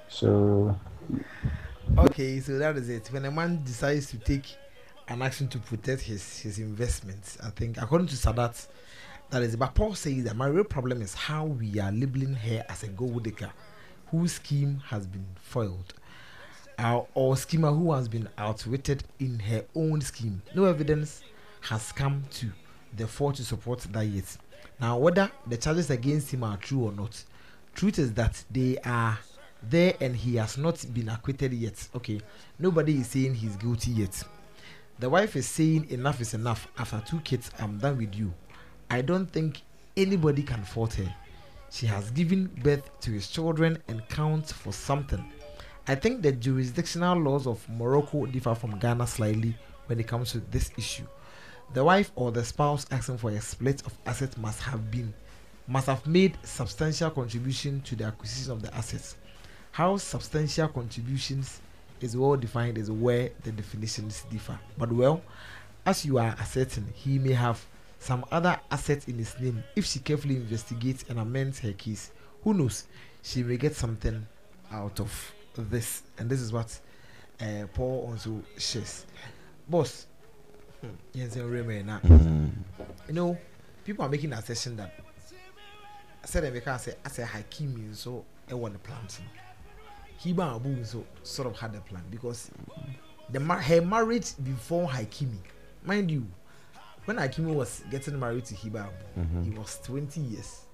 So Okay, so that is it. When a man decides to take an action to protect his his investments, I think according to Sadat, that is. But Paul says that my real problem is how we are labeling her as a gold digger whose scheme has been foiled, uh, or schemer who has been outwitted in her own scheme. No evidence has come to the fore to support that yet. Now, whether the charges against him are true or not, truth is that they are there and he has not been acquitted yet. Okay, nobody is saying he's guilty yet. The wife is saying enough is enough. After two kids, I'm done with you. I don't think anybody can fault her. She has given birth to his children and counts for something. I think the jurisdictional laws of Morocco differ from Ghana slightly when it comes to this issue. The wife or the spouse asking for a split of assets must have been must have made substantial contribution to the acquisition of the assets. How substantial contributions is well defined is where the definitions differ. But well, as you are asserting, he may have some other assets in his name. If she carefully investigates and amends her case, who knows? She may get something out of this, and this is what uh, Paul also shares. Boss, hmm, yes, you remember now. You know, people are making the assertion that I said I said I said Hakimi so I want the plan. So. Hiba Abu so sort of had the plan because the her marriage before Hakimi, mind you, when Hakimi was getting married to Hiba Mhm. he was 20 years,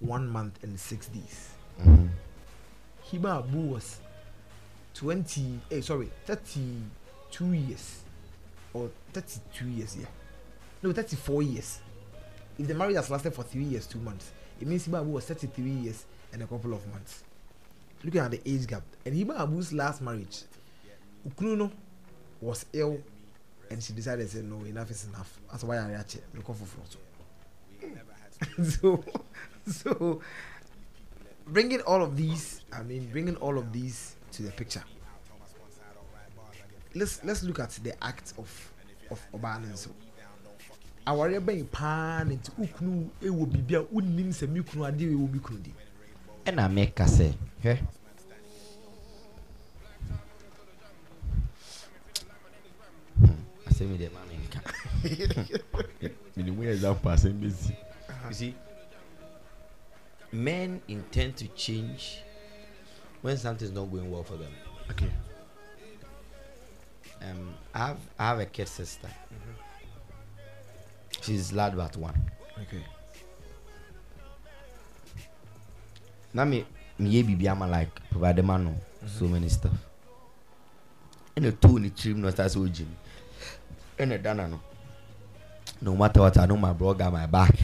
one month and six days. Mhm. Hiba Abu was 20, eh, sorry, 32 years or 32 years, yeah. No, 34 years. If the marriage has lasted for three years, two months, it means Hiba Abu was 33 years and a couple of months. Looking at the age gap, and Hiba Abu's last marriage, Ukruno was ill and she decided, say, no, enough is enough. That's why I reached it. Look for photo. so, *laughs* so bringing all of these, I mean, bringing all of these to the picture. Let's let's look at the act of of Obana so. Awari bɛn paa ne nti ukunu ewo bibi a mi kunu ade ewo mi kunu di. ɛna meka sɛ hwɛ asɛm yi deɛ ma menka menimu example asɛm bɛsi you see men intend to change when something is not going well for them Okay. um, I have I have a kid sister. She's lad but one. Okay. na me meyɛ biribi ama like provide the man so many stuff ɛna too ne tirim no ɔsta sɛ ɔgye me ɛna dana no. No matter what i know my bro got my back.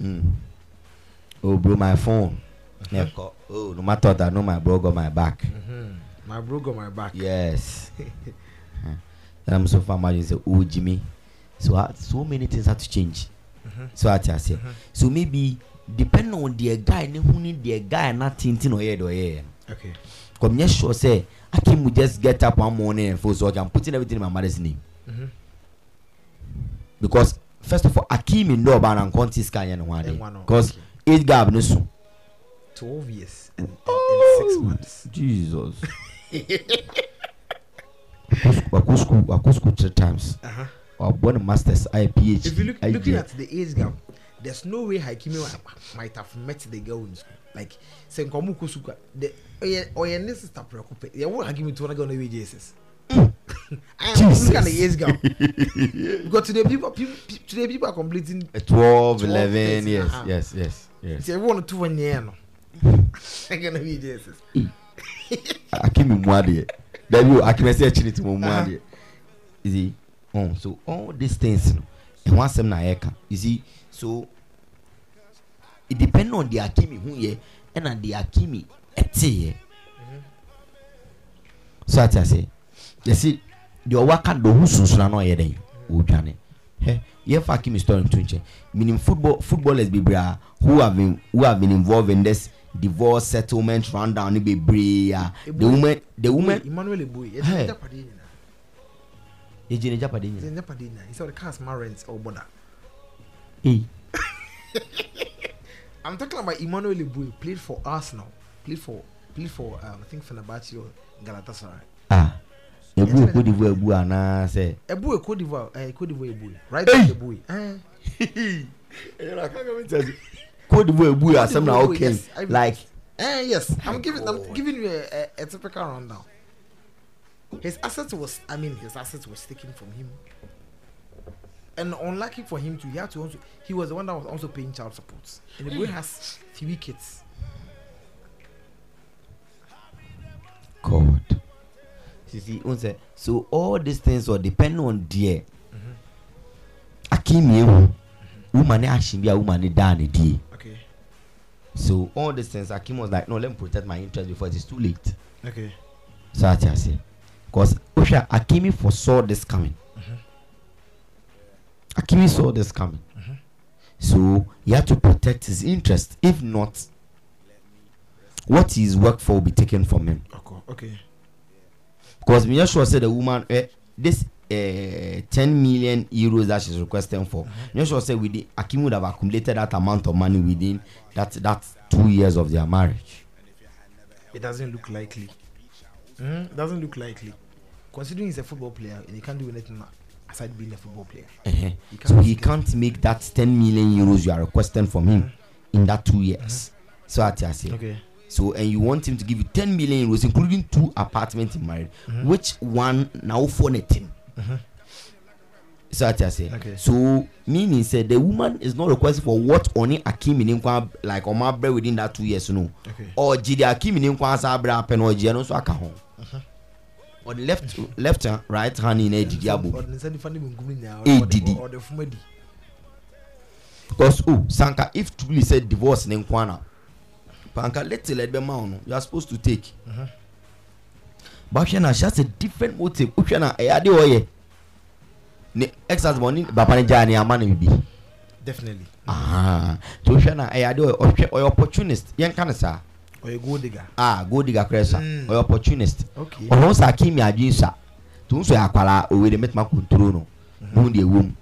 Mm. oh bro my phone. Na ɛkɔ oh no matter what i know my bro got my back. Mm-hmm. My bro got my back. yes. And *laughs* i'm so far imagine say oh jimmy. So uh, so many things had to change. Mhm. so ati ase so maybe depending on the guy ne hu ni the guy na tintin ɔyɛ de ɔyɛ no Okay. come nyɛ sure say akim will just get up one morning and force okay i'm putting everything in my mother's name Mhm. because first of all akim ndo ɔba na nkɔnti sika yɛ ne ho ade Ɛnwa no, because age gap ne so. 12 years and, and, and six months. jesus *laughs* wakɔ school three times Uh-huh. wabɔ ne masters ayɛ phd If you look looking at the age gap, there's no way Hakimi might have met the girl in school. Like, say nkomu kusuka the oye oye ne sister preko pe. Yeah, what Hakimi to na way Jesus. Jesus. Look at the age gap. *laughs* because today people, people today people are completing Uh, 12 12, 11 yes uh-huh. yes yes yes Say everyone to one year no. *laughs* I'm gonna be Jesus. akimi mu adeɛ dabi o akimi ɛsɛ akyiri ti mo mu Uh-huh. you see oh, so all these things no ɛho asɛm na yɛka you see so it depend on the akimi hu yɛ ɛna the akimi ɛte yɛ so ati ase yɛsi deɛ ɔwaka do ɔho sunsun na ɔyɛ dɛ ɔdwane hɛ yɛfa akimi story nto nkyɛn meaning football footballers bebree who have been who have been involved in this divorce settlement rundown ne bebree a the woman the woman Emmanuel. It's Hey. hey. Japade nyina. It's nyina Japade nyina. He said the cars my rent or border. *laughs* I'm talking about Emmanuel Eboy played for Arsenal. Played for played for um, I think Fenerbahce or Galatasaray. ah ebu eko divo ebu anaasɛ Eboy Cote d'Ivoire, uh, Cote d'Ivoire Eboy. Right back Eboy. Eh. cote divo ebu asɛm na d'Ivoire, ɔkɛn *laughs* yes, I- like Eh, yes, I'm giving I'm giving you a, a, a typical rundown. His assets was I mean his assets was taken from him. And unlucky for him to he had to also he was the one that was also paying child support. And the boy hmm. has three kids. god you see n sɛ so all these things were depend on deɛ mm-hmm. akimi ehu mm-hmm. woman ne ahye bi a woman ne daa ne Okay. so all these things akim was like no let me protect my interest before it is too late Okay. so ati say. because ohwɛ akimi foresaw this coming akimi saw this coming so he had to protect his interest if not what he is work for will be taken from him Okay. Okay. because sure say the woman eh, this uh, 10 million euros that she's requesting for mm-hmm. sure say within akim would have accumulated that amount of money within that that two years of their marriage it doesn't look likely. Mm, doesn't look likely. Considering he's a football player and he can't do anything aside being a football player. Uh-huh. He So he can't make that 10 million euros you are requesting from him in that two years. So I tell you. Okay. So and you want him to give you 10 million euros, including two apartments in married. Which one now for nothing? So I tell you. Okay. So meaning said the woman is not requesting for what only Akim in like bread within that two years, no. Okay. Or Jidi Akim in Sabra pen or Jano so akaho. Or the left left hand, right hand in a Jidi Abu. Or the same funny when going now, Eh, or the- Didi. or the Fumedi. because oh sanka if truly said divorce ne nkwana panka let's let them no. You are supposed to take. But hwɛ na she has a different motive. Wohwɛ na ɛyɛ ade ɔyɛ ne ex husband ne papa ne gyaa ne ama ne bibi. Definitely. ah so wohwɛ na ɛyɛ ade ɔyɛ ɔhwɛ ɔyɛ opportunist. Yɛnka ne saa A gold digger. ah gold digger korɛ sa Mm. ɔyɛ opportunist. Okay. ɔno sa akimi adwene sa to nso yɛ akwara owe de mɛtuma kontrol no wɔn de ewu mu.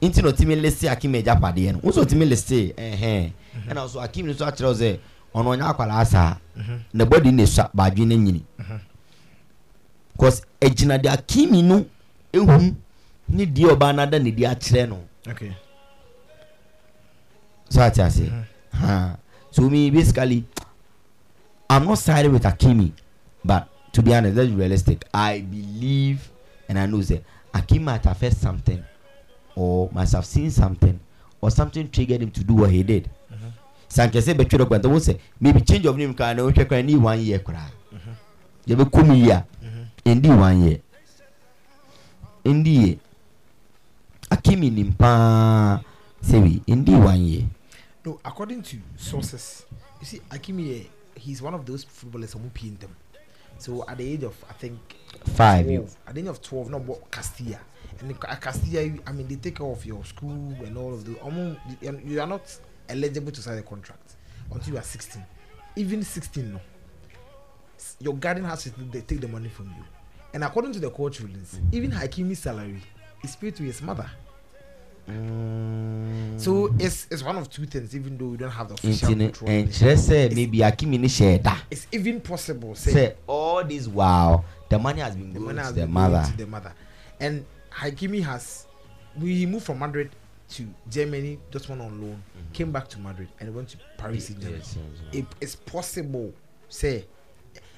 Nti na ɔtumi liste akimi agya padeɛ no nso ɔtumi liste ɛhɛn ɛna nso akimi nso akyerɛw sɛ ɔno ɔnyɛ akwara asa na bɔdi ne sa baadwene ne nyini cause ɛgyina de akimi no ehu ne deɛ ɔbaa nada ne de akyerɛ no so ate ase ha. So me basically i'm not siding with akimi but to be honest let's be realistic. I believe and i know say akimi might have heard something or must have seen something or something triggered him to do what he did. Sankese bɛtwerɛ kwanta wo sɛ maybe change of name kaa na wohwɛ kora ne one year koraa yɛbɛkɔ mu yi a ɛndi one year. Ɛndi ye. Akimi nim paa sɛ wei ɛndi one year. No, according to sources, you see, Akimi, eh, he's one of those footballers who pinned them. So at the age of, I think, Five, 12, you- at the age of 12, no, what Castilla. And Castilla, I mean, they take care of your school and all of the. Um, almost- You are not eligible to sign a contract until you are 16. Even 16, no. Your guardian has to they take the money from you. And according to the court rulings, even Hakimi's salary is paid to his mother. Mm. So it's it's one of two things, even though we don't have the official control. it. sɛ It's- maybe akimi It's even possible. Say, sɛ all this while the money has been the going money to has the been going mother to the mother, and Hakimi has we moved from Madrid to Germany, just went on loan, mm-hmm. came back to Madrid, and went to Paris Germain. Yes. It, it's possible, say,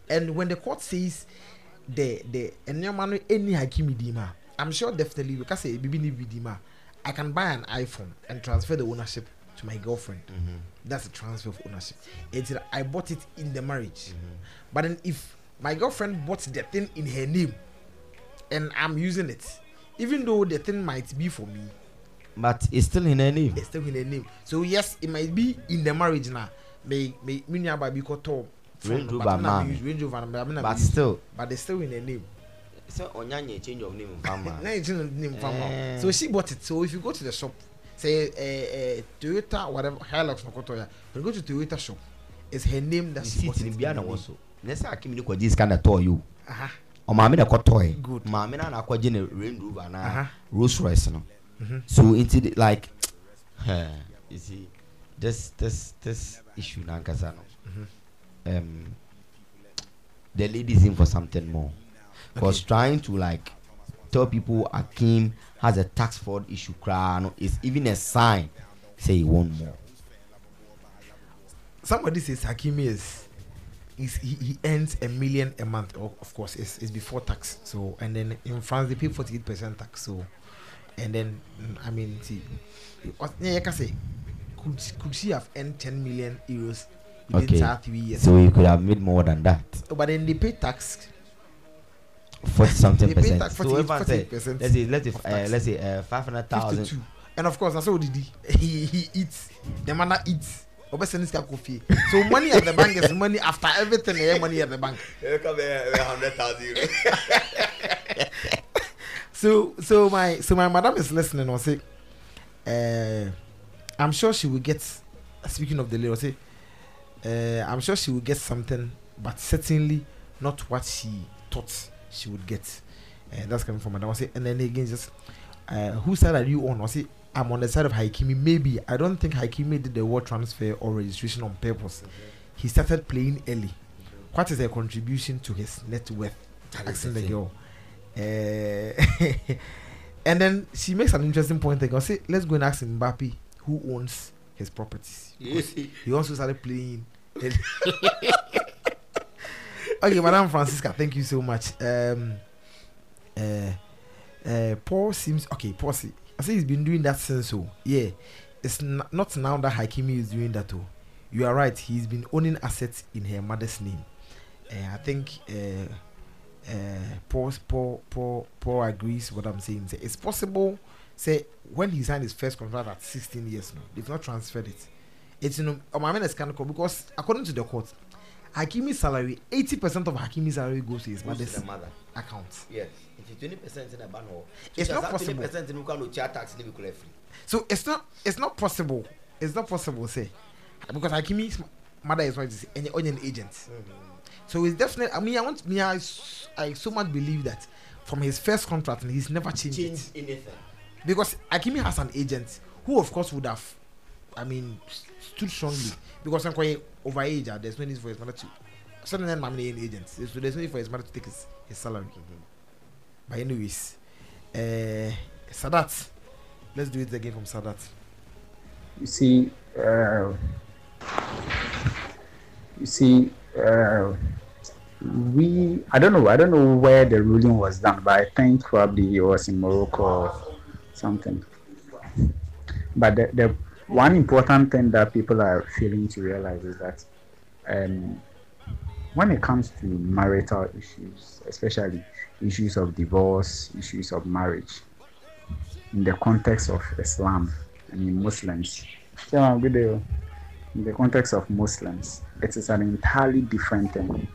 and when the court says the the and your any Hakimi Dima, I'm sure definitely because say Bibi ni Dima, I can buy an iPhone and transfer the ownership to my girlfriend. That's a transfer of ownership. It's I bought it in the marriage, but then if my girlfriend bought the thing in her name and I'm using it, even though the thing might be for me, but it's still in her name it's still in her name. So yes, it might be in the marriage now. May may me got top Range Rover man. Range Rover, but still but it's still in her name. Sɛ ɔnyanya change of name mfama it's in her name. Eh. So she bought it. So if you go to the shop, say uh, uh, Toyota whatever Hilux Nokotoya, you go to Toyota shop, it's her name that she bought it. in bia na name. wɔ so ne sɛ akimi ne kɔgye sika na tɔɔ yi o Aha. ɔmaame na kɔtɔɛ Good. maame na na akɔgye ne range rover na rolls royce no so nti de- like *tsk* you see this this this issue na nkasa no um the lady is in for something more because trying to like tell people akim has a tax fraud issue cry is even a sign say he want more somebody says Hakimi is is he, he earns a million a month. Of, of course, it's, it's before tax. So and then in France they pay forty eight percent tax. So and then I mean see, I can say could could she have earned ten million euros within Okay. okay. three years? so he could have made more than that but then they pay tax. Forty something They pay percent. tax So 48 everyone say, 48% let's say let's say uh, let's say uh, five hundred thousand. And of course, that's what did he, he he eats. The man eats. Obese this guy coffee. So money at the bank is money after everything. Yeah, money at the bank. *laughs* so so my so my madam is listening or say uh i'm sure she will get speaking of the lady or say uh i'm sure she will get something but certainly not what she thought she would get uh, that's coming from madam I and then again just uh whose side are you on or say i'm on the side of Hakimi maybe i don't think Hakimi did the word transfer or registration on purpose he started playing early what is her contribution to his net worth? Asking the the girl. Uh, *laughs* and then she makes an interesting point. They say, let's go and ask Mbappe who owns his properties. Because he also started playing. *laughs* *laughs* okay, Madam Francisca, thank you so much. Um, uh, uh, Paul seems okay. Paul, see, I say he's been doing that since. So yeah, it's n- not now that Hakimi is doing that. Oh, you are right. He's been owning assets in her mother's name. Uh, I think uh, uh, Paul, Paul, Paul, Paul agrees what I'm saying. Say it's possible. Say when he signed his first contract at 16 years now, they've not transferred it. It's you know, um, I mean, it's kind of because according to the court, Hakimi's salary, 80% of Hakimi's salary goes to his to mother's mother. account. Yes. If it's twenty percent in a ban or It's not possible. Twenty percent in Ukano chat tax free. So it's not it's not possible. It's not possible, say, because Hakimi's mother is what is an onion agent. Mm-hmm. So it's definitely. I mean, I want me. I, I so much believe that from his first contract, and he's never changed Change it anything. because Hakimi has an agent who, of course, would have. I mean, stood strongly because I'm quite over age. ah, There's no need for his mother to. Then, I'm an agent. So there's no need for his mother to take his, his salary. But anyways, uh, Sadat. Let's do it again from Sadat. you see, uh, you see, uh, we I don't know I don't know where the ruling was done, but I think probably it was in Morocco or something. But the, the one important thing that people are failing to realize is that um, when it comes to marital issues, especially issues of divorce, issues of marriage, in the context of Islam, I mean Muslims. Day. In the context of Muslims, it is an entirely different thing.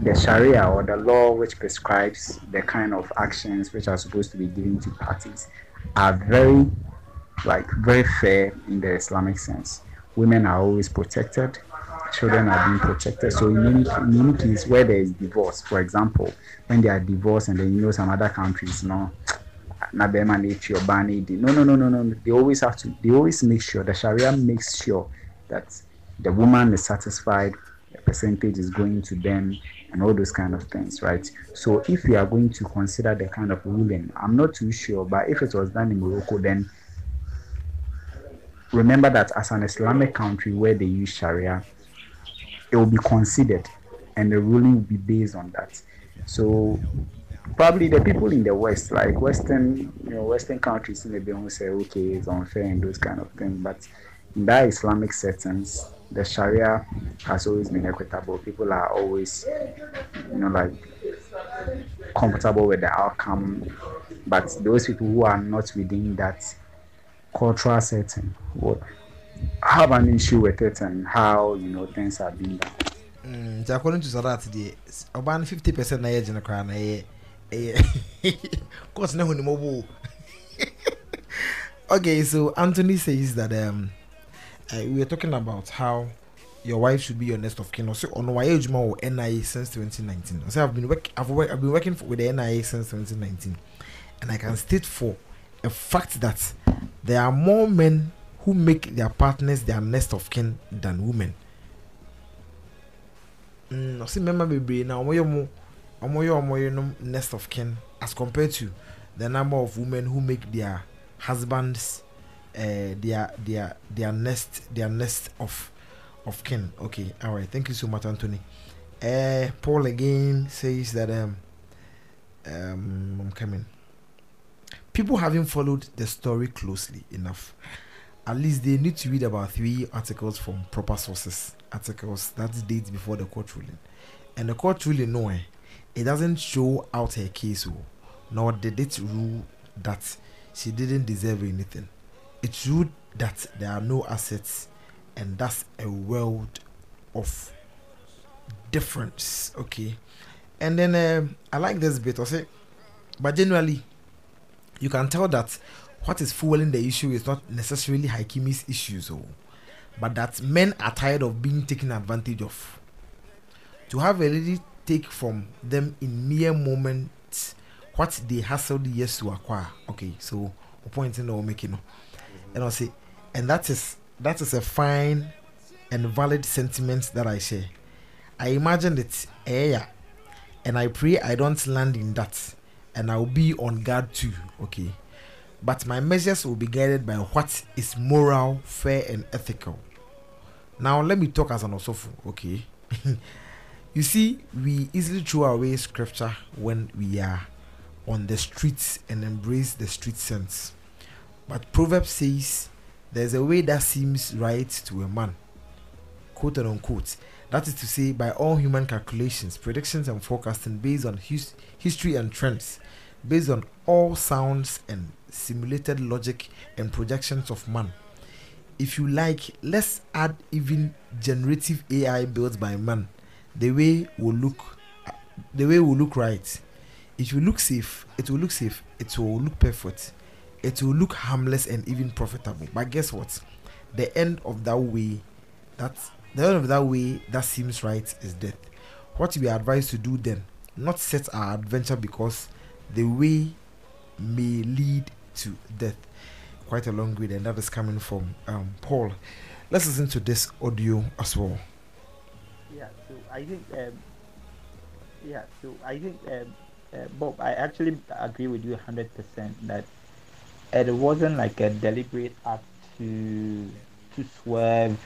The Sharia or the law which prescribes the kind of actions which are supposed to be given to parties are very like very fair in the Islamic sense. Women are always protected, children are being protected. So in any, in any case where there is divorce, for example, when they are divorced and then you know some other countries, na edi no no no no no. They always have to they always make sure the sharia makes sure that the woman is satisfied the percentage is going to them and all those kind of things right? So if you are going to consider the kind of ruling i'm not too sure but if it was done in morocco then remember that as an islamic country where they use sharia it will be considered and the ruling will be based on that. So probably the people in the west like western you know western countries the will say okay it's unfair and those kind of things. But in that islamic settings the sharia has always been equitable. People are always you know like comfortable with the outcome. But those people who are not within that cultural setting. Would have an issue with it and how you know things are being done? Mm, according to sadat ɔbaa no 50 percent na ɛyɛ gyene koraa na ɛyɛ *laughs* course *laughs* okay so anthony says that um uh, we were talking about how your wife should be your next of kin. Ɔsɛ ɔno wayɛ adwuma wɔ nia since 2019 ɔsɛ i've been work i've, work, I've been working for, with the nia since 2019 and i can state for a fact that there are more men who make their partners their next of kin than women. Mm, ɔsɛ mmarima bebree na wɔyɛ mo wɔyɛ wɔn yerenom next of kin as compared to the number of women who make their husbands uh, their their their next their next of of kin. Okay all right thank you so much anthony. Uh, paul again says that um um i'm coming people haven't followed the story closely enough. At least they need to read about three articles from proper sources. Articles that date before the court ruling. And the court ruling no eh, it doesn't show out her case oh, nor did it rule that she didn't deserve anything. It ruled that there are no assets and that's a world of difference okay? And then um, i like this bit i say but generally you can tell that what is fueling the issue is not necessarily Hakimi's issues, oh, but that men are tired of being taken advantage of. To have a lady take from them in mere moments what they hustled years to acquire. Okay, so a point in the making, and I'll say, and that is that is a fine and valid sentiment that I share. I imagine it, yeah, and I pray I don't land in that, and I'll be on guard too, okay. But my measures will be guided by what is moral, fair, and ethical. Now let me talk as an osofu, okay. *laughs* you see, we easily throw away scripture when we are on the streets and embrace the street sense. But Proverbs says there's a way that seems right to a man, quote unquote. That is to say, by all human calculations, predictions, and forecasting based on his- history and trends, based on all sounds and simulated logic and projections of man. If you like, let's add even generative AI built by man. The way will look, the way will look right. It will look safe. It will look safe. It will look perfect. It will look harmless and even profitable. But guess what? The end of that way, that the end of that way that seems right is death. What we are advised to do then, not set our adventure because the way may lead to death. Quite a long read, and that is coming from um, Paul. Let's listen to this audio as well. Yeah, so I think, um, yeah, so I think, um, uh, Bob, I actually agree with you 100% that it wasn't like a deliberate act to to swerve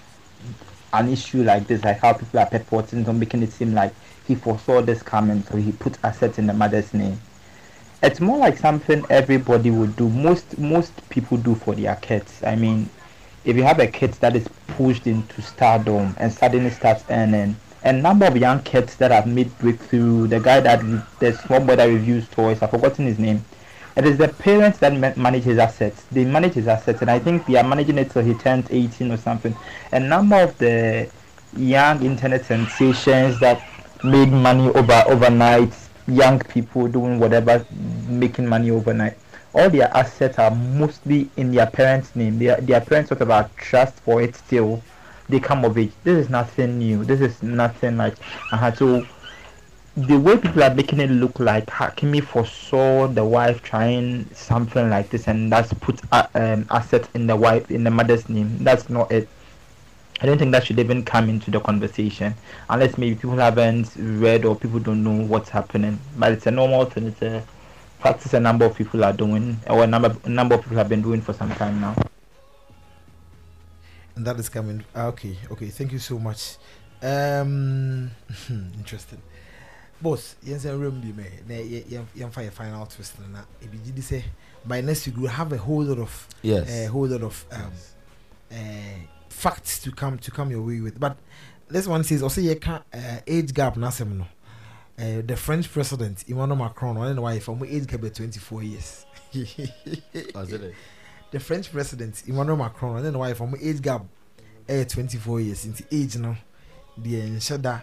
an issue like this, like how people are purporting to making it seem like he foresaw this coming, so he put assets in the mother's name. It's more like something everybody would do. Most most people do for their kids. I mean, if you have a kid that is pushed into stardom and suddenly starts earning, a number of young kids that have made breakthrough. The guy that the small boy that reviews toys, I've forgotten his name. It is the parents that ma- manage his assets. They manage his assets, and I think they are managing it till he turns 18 or something. A number of the young internet sensations that made money over overnight, young people doing whatever, making money overnight. All their assets are mostly in their parents' name. Their their parents of are trust for it still. They come of age. This is nothing new. This is nothing like uh, so the way people are making it look like Hakimi foresaw the wife trying something like this and that's put uh, um, assets in the wife in the mother's name. That's not it. I don't think that should even come into the conversation unless maybe people haven't read or people don't know what's happening. But it's a normal thing. It's a practice a number of people are doing or a number a number of people have been doing for some time now. and that is coming. ah, Okay, okay. Thank you so much. Um, *laughs* interesting. Boss, yes, I remember me. Na yam fire final twist na. If you did say by next week we'll have a whole lot of Yes. a whole lot of um uh, facts to come to come your way with. But this one says also you can uh, age gap na no. Uh, the French president Emmanuel Macron, I don't know why from age gap be 24 years. *laughs* It? the French president Emmanuel Macron, I don't know why from age gap eh 24 years into age no the nhyɛ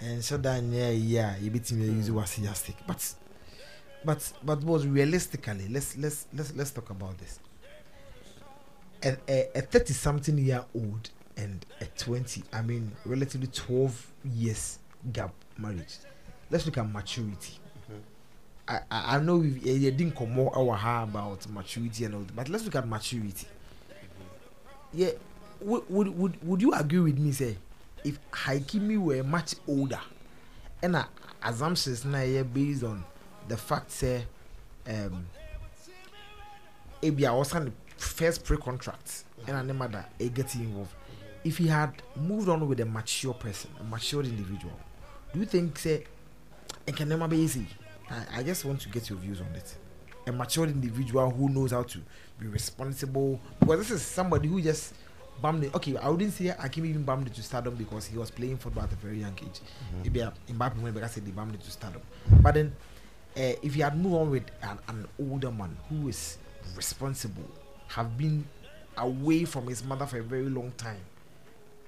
nhyɛ da nyɛ yie a yɛbɛtumi use was but but but was realistically let's let's let's let's talk about this a, a, a 30 something year old and a 20 i mean relatively 12 years gap marriage let's look at maturity I, I I know we you didn't come more our about maturity and all that, but let's look at maturity. Yeah, would, would would would you agree with me? Say, if Haikimi were much older, and uh, assumptions now yeah based on the fact say, um, maybe I was on the first pre-contract, and I never that a getting involved. If he had moved on with a mature person, a mature individual, do you think say it can never be easy? I, I just want to get your views on it. A mature individual who knows how to be responsible. Because this is somebody who just bummed it. Okay, I wouldn't say I Akim even bummed it to stardom because he was playing football at a very young age. Maybe uh, Mbappe when Becca said they bummed it to stardom. But then, uh, if you had moved on with an, an older man who is responsible, have been away from his mother for a very long time,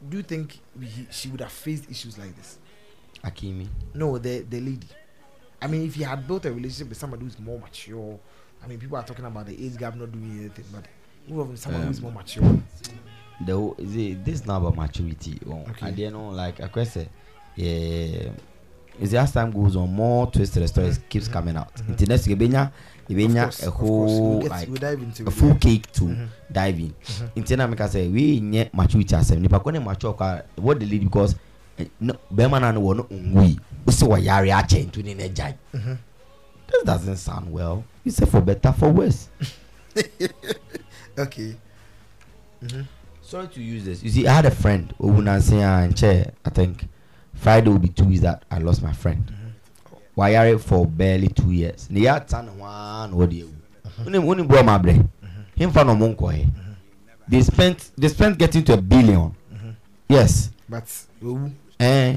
do you think he, she would have faced issues like this? Akimi. No, the the lady. I mean, if you had built a relationship with somebody who's more mature, I mean, people are talking about the age gap not doing anything, but of someone who's Um, more mature. the it, this is not about maturity. Oh, Okay. The end, oh, like I say, yeah. Is as time goes on, more twist to the stories keeps coming out. Until next year, Ibenya, Ibenya, a course. We'll whole like we'll dive into a full cake to Mhm. dive in. Mhm. Until now, I say we nye maturity as nipa kone mature kwa what the lead because Eh, no bɛrima naa no no nwui wosi wɔ yare akyɛ ntu ne ne gyae Mhm. this doesn't sound well you say for better for worse *laughs* okay. sorry to use this you see i had a friend owunansia and chair i think friday will be two weeks that i lost my friend. Wayare for barely two years. Ne ya ta ne ho ara na ɔde ewu. Onim onim bro ma brɛ himfa na ɔmo nkɔɛ they spent they spent getting to a billion. Yes. But owu. eh?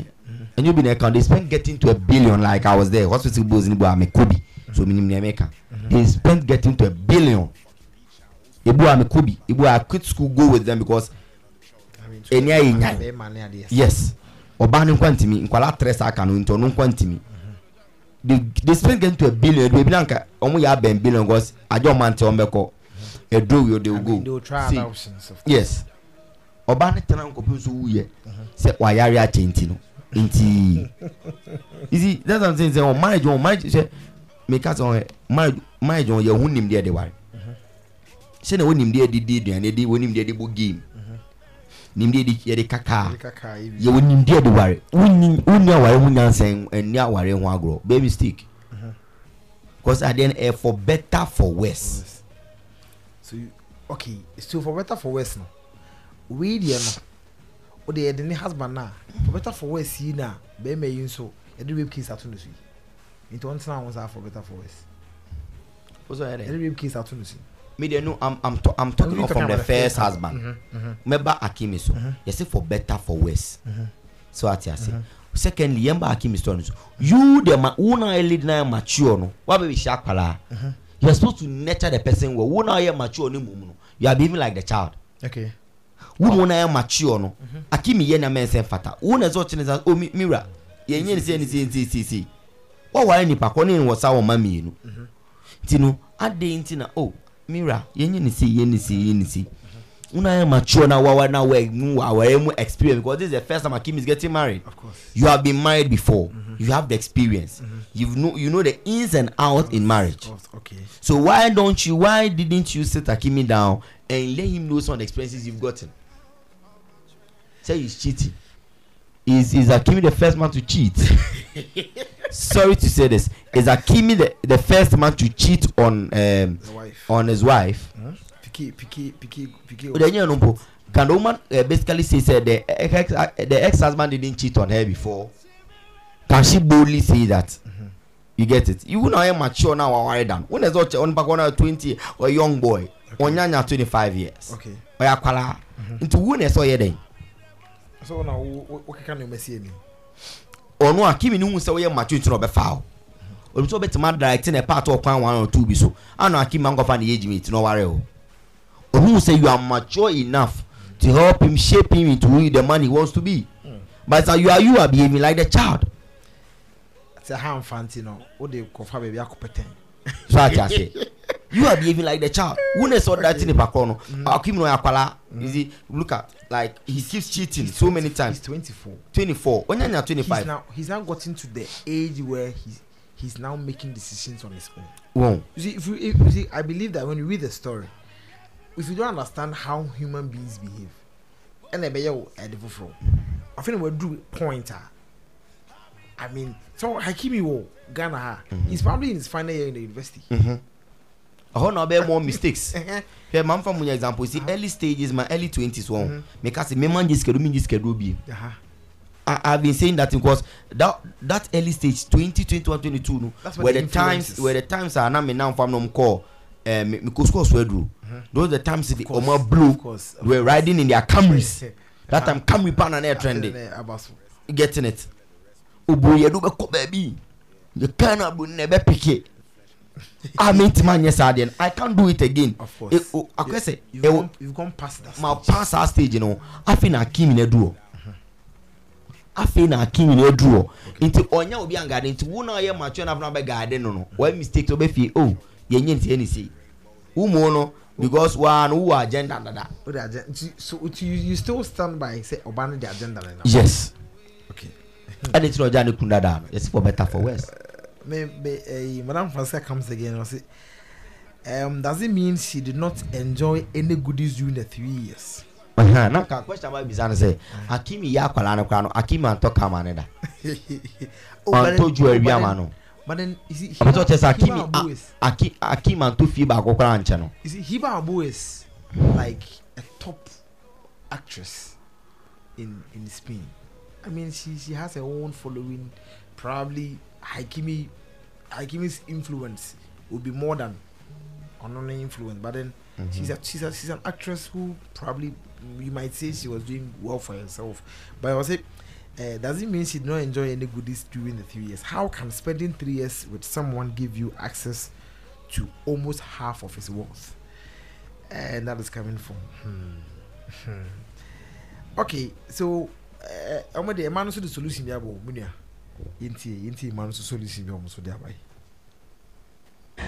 And you be the account they spent getting to a billion like i was there. Hospital bills ni bo ame kobi so minim ne meka they spent getting to a billion. Ebu ame kobi ebu i quit school go with them because I mean, Eni ayi nyan. yes ɔbaa ne nkwa ntumi nkwalaa tres aka no nti ɔno nkwa ntumi they they spend getting to a billion. Ebi na nka ɔmo yɛ abɛn billion because adze ɔmo ante ɔmo bɛkɔ. Eduro wi they will go. See, yes. Ɔbaa ne tena nkɔpem nso wuyɛ sɛ wayare akyɛ nti no nti. *laughs* You see that's what i'm saying say ɔn marriage ɔn marriage sɛ meka sɛ ɔn marriage marriage ɔn yɛ ho nimdeɛ de ware. Sɛ na wɔn nimdeɛ de di aduane de wɔn nimdeɛ de bɔ game nimdeɛ de yɛ de kakaa Ɛde kaka yi bi. yɛ wɔ nimdeɛ de ware wonni aware ho nyansa ɛni aware ho agorɔ bɛɛ mistake because at the end eh, for better for worse. So you, okay, so for better for worse no. We deɛ no. O de yɛde ne husband na for better for worse yi na bɛrima yi nso yɛde rape case ato ne so yi. Nti wɔn tena wɔn sa for better for worse. Yɛde rape case ato ne so. me deɛ no i'm i'm, to, I'm talking from the the first first husband. Mhm, mhm. mɛba akimi so yɛsɛ for better for worse. So ate ase secondly yɛn ba akimi no so you the ma wo na yɛ lead na yɛ mature no? Wa bɛ bi hyɛ akwaraa you are supposed to nurture the person well. Wo na yɛ mature ne mu mu no? You are behaving like the child. Okay. wo mu na yɛ mature no? Akimi yɛ na mɛnsɛn fata. Wo na ɛsɛ ɔkyerɛ sɛ o mi mira yɛn nyɛ ne sɛ ne sɛ nti sɛ sɛ wɔware nipa kɔ ne wɔ wɔn ma mmienu nti no adeɛ nti na o mira yɛn nyɛ ne sɛ yɛn ne sɛ yɛn ne sɛ wo na yɛ mature na wawa na wɔ mu aware mu experience because this is the first time akim is getting married. Of course. you have been married before. Mm-hmm. You have the experience. Mm-hmm. You know you know the ins and outs in marriage. Okay. so why don't you why didn't you sit akimi down and let him know some of the experiences you've gotten? Say he's cheating. Is is akimi the first man to cheat *laughs* sorry to say this. Is akimi the the first man to cheat on um on his wife. Piki piki piki piki. you can the woman uh, basically say say the ex uh, the ex husband didn't cheat on her before? Can she boldly say that? You get it? You know i'm mature now or worried when there's such on back on 20 or a young boy. Onyanya 25 years. Okay. or akwala into who na so yɛ So na wo wo wo keka na mesi ani. Ɔno a kimi ne hu sɛ woyɛ mature nti na ɔbɛfa wo ɔno nso ɔbɛtumi adirect ne part ɔkwan one or two bi so ano akimi ankɔfa ne yɛ gyimi ti na ɔware o. Ɔno hu sɛ you are mature enough to help him shape him into who the man he wants to be. But as you are you are behaving like the child. Sɛ ha nfa nti no wo de kɔfa baabi akɔpɛtɛn. so ati ase you are behaving like the child. Who na sɔ that nipa kɔ no akimi na ɔyɛ akwala. You see look at like he keeps cheating so many He's times 24. twenty four onyanya twenty He's five now he's now gotten to the age where he's he's now making decisions on his own. wɔn You see, if you, if you see, I believe that when you read the story, if you don't understand how human beings behave, and they be yo the from, I think we'll do point. ah. I mean, so Hakimi wo Ghana, ha, he's probably in his final year in the university. Ɔhɔ na ɔbɛyɛ more mistakes. *laughs* Hwɛ maa nfa mu nya example. Si early stages my early twenties wɔn meka se mema ngye sikadu mi ngye sikadu bi i i been saying that because that that early stage twenty twenty one twenty two no were the the times were the times a na me nan fam na ɔmo kɔ ɛɛ me me ko score so aduro. Those the times the ɔmo blow were riding in their camrys. *laughs* That time camry pan na na yɛ trendy getting it. Obo yɛ do bɛ kɔ baabi. Yɛ kan na abo na ɛbɛ pike *laughs* a mi nti ma nyɛ saa deɛ no i can't do it again Of course. E- o- akɔyɛ sɛ You've ɛwɔ gone, you've gone past that. ma stage. pass saa stage no afei na akim na aduro afei na akim na aduro nti ɔnya obi angade nti wo na ɔyɛ mature na afei na ɔbɛ gaade no no wɔyɛ mistake to ɔbɛ fie o yɛn nyɛ ntiɛ ne se wo mu no because waa no wo wɔ agenda dada What the agen- nti- So nti you, you still stand by say Obama the agenda right now. yes Okay. ɛde ti na ɔgya ne kun dada no yɛsi for better for worse me, me, uh, Madame Francois comes again and say, um, does it mean she did not enjoy any goodies during the three years? Ɛhɛn, na ka question ba bisa no sɛ akimi yɛ akwalaa no koraa no akimi antɔ kama ne da *laughs* but ɔntɔ ju awi ama no but then you see ɔbɛtɔ Hiba- kyɛ sɛ Hiba akimi Abu is- a- aki akimi antɔ fie baako koraa nkyɛ no You see, Hiba Abouk is like a top actress in in Spain. I mean, she she has her own following. Probably Hakimi Hakimi's influence will be more than Onone influence. But then she's a she's a she's an actress who probably you might say she was doing well for herself. But I was say. Uh, does it mean she did not enjoy any goodies during the three years? How can spending three years with someone give you access to almost half of his wealth? and that is coming from hmm. hmm. okay so de ẹma no so de solution so bi.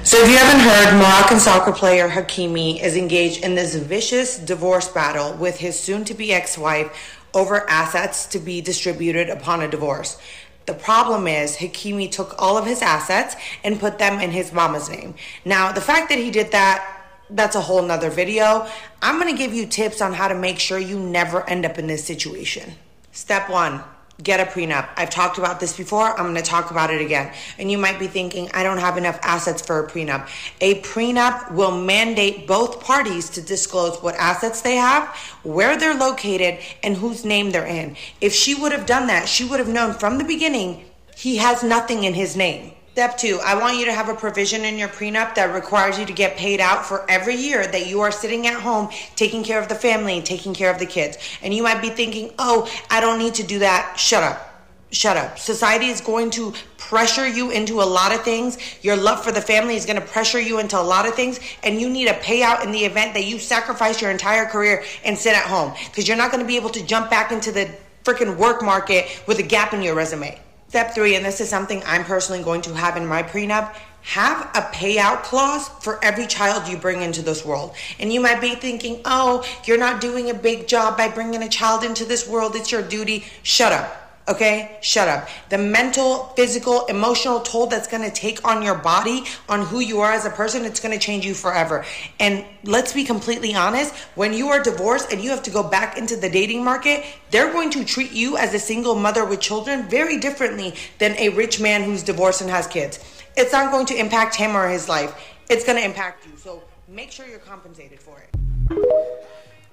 So, if you haven't heard, Moroccan soccer player Hakimi is engaged in this vicious divorce battle with his soon to be ex wife over assets to be distributed upon a divorce. The problem is, Hakimi took all of his assets and put them in his mama's name. Now, the fact that he did that, that's a whole nother video. I'm gonna give you tips on how to make sure you never end up in this situation. Step one get a prenup. I've talked about this before. I'm going to talk about it again. And you might be thinking, I don't have enough assets for a prenup. A prenup will mandate both parties to disclose what assets they have, where they're located, and whose name they're in. If she would have done that, she would have known from the beginning he has nothing in his name. Step two, I want you to have a provision in your prenup that requires you to get paid out for every year that you are sitting at home taking care of the family, taking care of the kids. And you might be thinking, oh, I don't need to do that. Shut up. Shut up. Society is going to pressure you into a lot of things. Your love for the family is going to pressure you into a lot of things. And you need a payout in the event that you sacrifice your entire career and sit at home because you're not going to be able to jump back into the freaking work market with a gap in your resume. Step three, and this is something I'm personally going to have in my prenup have a payout clause for every child you bring into this world. And you might be thinking, oh, you're not doing a big job by bringing a child into this world. It's your duty. Shut up. Okay, shut up. The mental, physical, emotional toll that's going to take on your body, on who you are as a person, it's going to change you forever. And let's be completely honest when you are divorced and you have to go back into the dating market, they're going to treat you as a single mother with children very differently than a rich man who's divorced and has kids. It's not going to impact him or his life, it's going to impact you. So make sure you're compensated for it.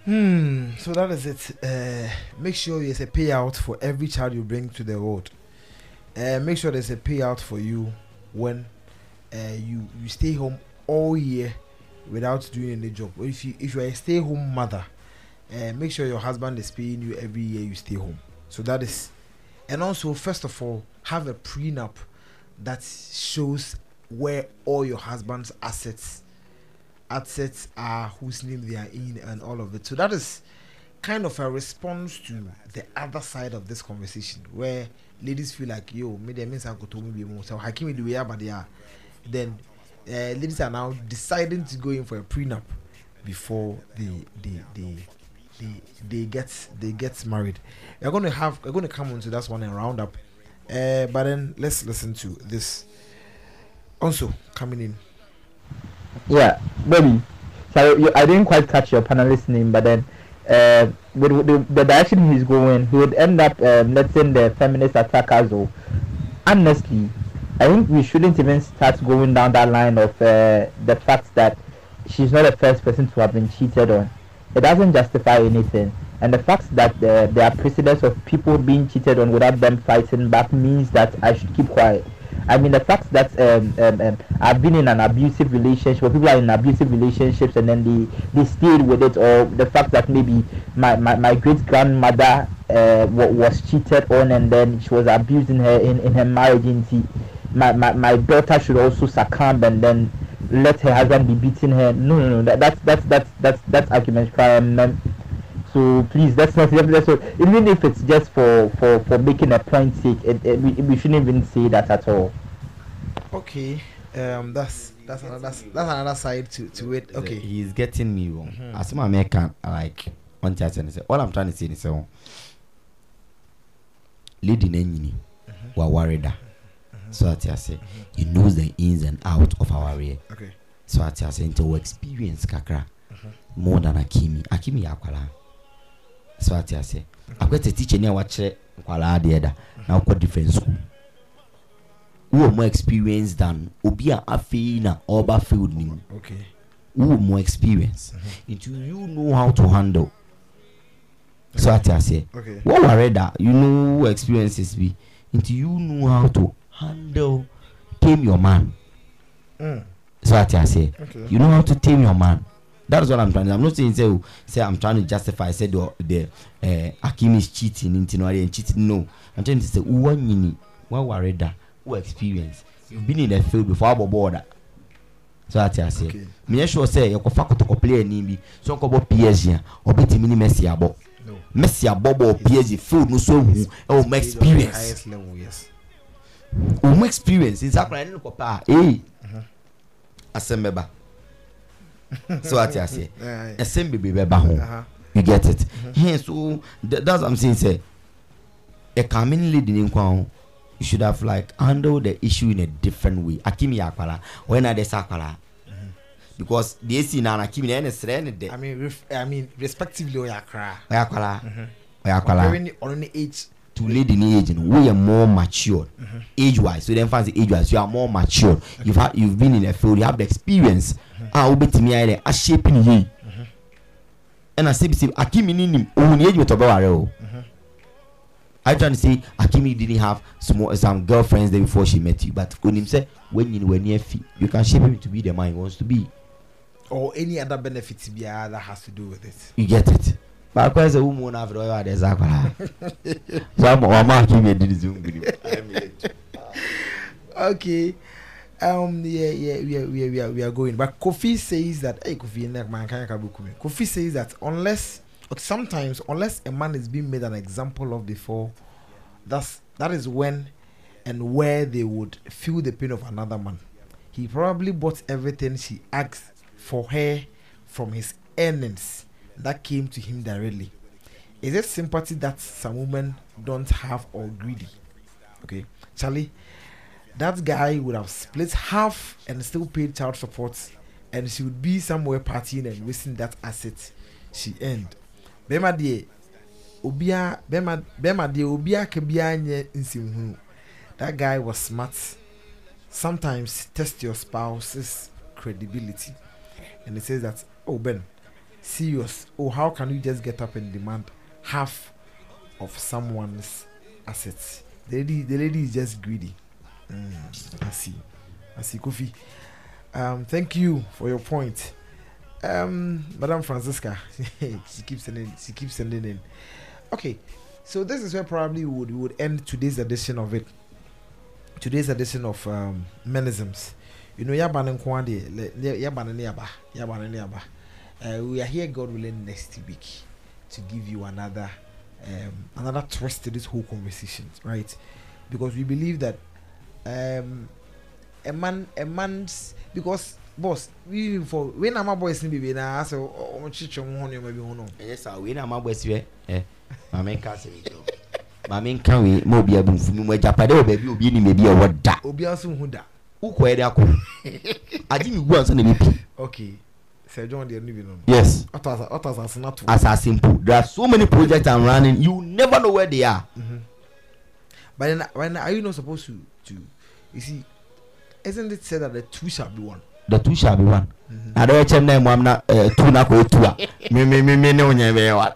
Hmm. So that is it. Uh, make sure there's a payout for every child you bring to the world. Uh, make sure there's a payout for you when uh, you you stay home all year without doing any job. Or if you if you're a stay-home mother, uh, make sure your husband is paying you every year you stay home. So that is, and also first of all, have a prenup that shows where all your husband's assets assets are, whose name they are in, and all of it. So that is kind of a response to the other side of this conversation, where ladies feel like, yo, me them means Uncle Tommy be more. So Hakim the way but are. Then uh, ladies are now deciding to go in for a prenup before they they they they, they get they get married. We're gonna have we're gonna come on to that one and round up. Uh, but then let's listen to this. Also coming in. Yeah, baby. So you, I didn't quite catch your panelist name, but then uh, with, with the, the direction he's going, he would end up um, letting the feminist attackers. Or honestly, I think we shouldn't even start going down that line of uh, the fact that she's not the first person to have been cheated on. It doesn't justify anything. And the fact that there are precedents of people being cheated on without them fighting back means that I should keep quiet. I mean, the fact that um, um, um, I've been in an abusive relationship, or people are in abusive relationships and then they, they stayed with it, or the fact that maybe my, my, my great grandmother uh, was cheated on and then she was abusing her in, in her marriage, my, my, my daughter should also succumb and then let her husband be beating her. No, no, no, that, that's, that's, that's, that's, that's argument. Um, so please, that's not that's what, even if it's just for for for making a point sake, it, it, we, we shouldn't even say that at all. Okay, um, that's that's another that's another side to to it. Okay, he's getting me wrong? Mhm. as my man can like one thing I say all i'm trying to say is um, mm-hmm. mm-hmm. say lady na nyini wa worried da so ati ase he knows the ins and out of our rear. Okay. so that ase nti wɔ experience kakra mm-hmm. more than akimi. Akimi yɛ akwara so ate aseɛ akɔte teacher ni a wakyerɛ nkwalaa deɛ da na wokɔ different school. Wowɔ more experience than obi a afei na ɔba field ni mu wowɔ more experience nti you know how to handle. So ate aseɛ wɔware da you know experiences bi nti you know how to handle tame your man. Mm. so ate aseɛ Okay. you know how to tame your man. that is what i'm trying to i'm not saying say oh, say i'm trying to justify say the the uh, akim is cheating nti no ade cheating. No. I'm trying to say uwa nyini wɔware da wɔ experience. You've been in the field before abɔ bɔɔl da so ate aseɛ Okay. meyɛ sure sɛ yɛkɔfa kɔtɔkɔ player ni bi so nkɔbɔ psg a ɔbɛtumi ne messi abɔ No. messi abɔ bɔ psg field no so hu ɛwɔ mo experience. Highest level, yes. wɔn experience. Nsa akora ɛne no kɔpɛ a ee asɛm bɛba so ate aseɛ Aye. ɛsɛm bebree bɛba ho you get it? Hɛn so th that's what i'm saying sɛ ɛka mi ni lady ni nkwa ho you should have like handle the issue in a different way. Akimi yɛ akwara ɔyɛ na de sɛ akwara because deɛ esi na akimi na ɛna srɛ ne dɛ I mean, ref, I mean, respectively, Oya Kra. ɔyɛ akwara ɔyɛ akwara Comparing on the age. To lady ni age no we are more matured mm-hmm. age wise so then fancy age wise you are more matured you've had you've been in the field. You have the experience. Mm-hmm. Ah wobɛtumi ayɛ dɛ ahyɛpi ne yie ɛna sebi akimi ni nim ohun age wotɔ bɛware o i trying to say akimi didn't have small some girlfriends there before she met you? But when onim sɛ wɔnyini w'ani afi you can shape him to be the man he wants to be. Or any other benefits be that has to do with it. you get it baako ɛsɛ wo mu na afei ɔyɛ ade ɛsɛ akwara so *laughs* ama ɔma akimi edi ne so ngiri *laughs* okay um yeah yeah we are, we are, we are, we are going. But kofi says that hey kofi like man can kofi says that unless sometimes unless a man is being made an example of before that's that is when and where they would feel the pain of another man. He probably bought everything she asked for her from his earnings that came to him directly. Is it sympathy that some women don't have or greedy? Okay charlie that guy would have split half and still paid child support and she would be somewhere partying and wasting that asset she earned. Bɛrima deɛ obia bɛrima bɛrima deɛ obia nyɛ that guy was smart. Sometimes test your spouse's credibility. And it says that oh ben serious oh how can you just get up and demand half of someone's assets the lady the lady is just greedy Mm, I see. I see, Kofi. Um, thank you for your point. Um, Madam Francisca, *laughs* she keeps sending, she keeps sending in. Okay, so this is where probably we would we would end today's edition of it. Today's edition of um, menisms. You know, yaba nko ade, yaba ne yaba, yaba yaba. Uh, we are here, God willing, next week to give you another um, another twist to this whole conversation, right? Because we believe that um a man a man's because boss we for when am boys ni bibi na so o chicho ho ne ma bi ho no ɛyɛ saa wei na ama bɔ asiwɛ ɛ maame nka asɛm yi kyerɛ wo. maame nka wei ma obi abu nfunu mu agyapade wɔ baabi a obi anim ebi a ɛwɔ da obi aso hu da wokɔ ɛde akɔ agye mi gu ansa na ebi pi okay sir john de ni no yes. Otas otas asena to asase mpo there are so many projects i'm running. You never know where they are. Mm-hmm. But then now are you not supposed to to you see isn't it said that the two shall be one? The two shall be one. Ɛkyɛm na amuna ɛɛ two na kɔ etu a mi mi mi mi ne o nyɛ wa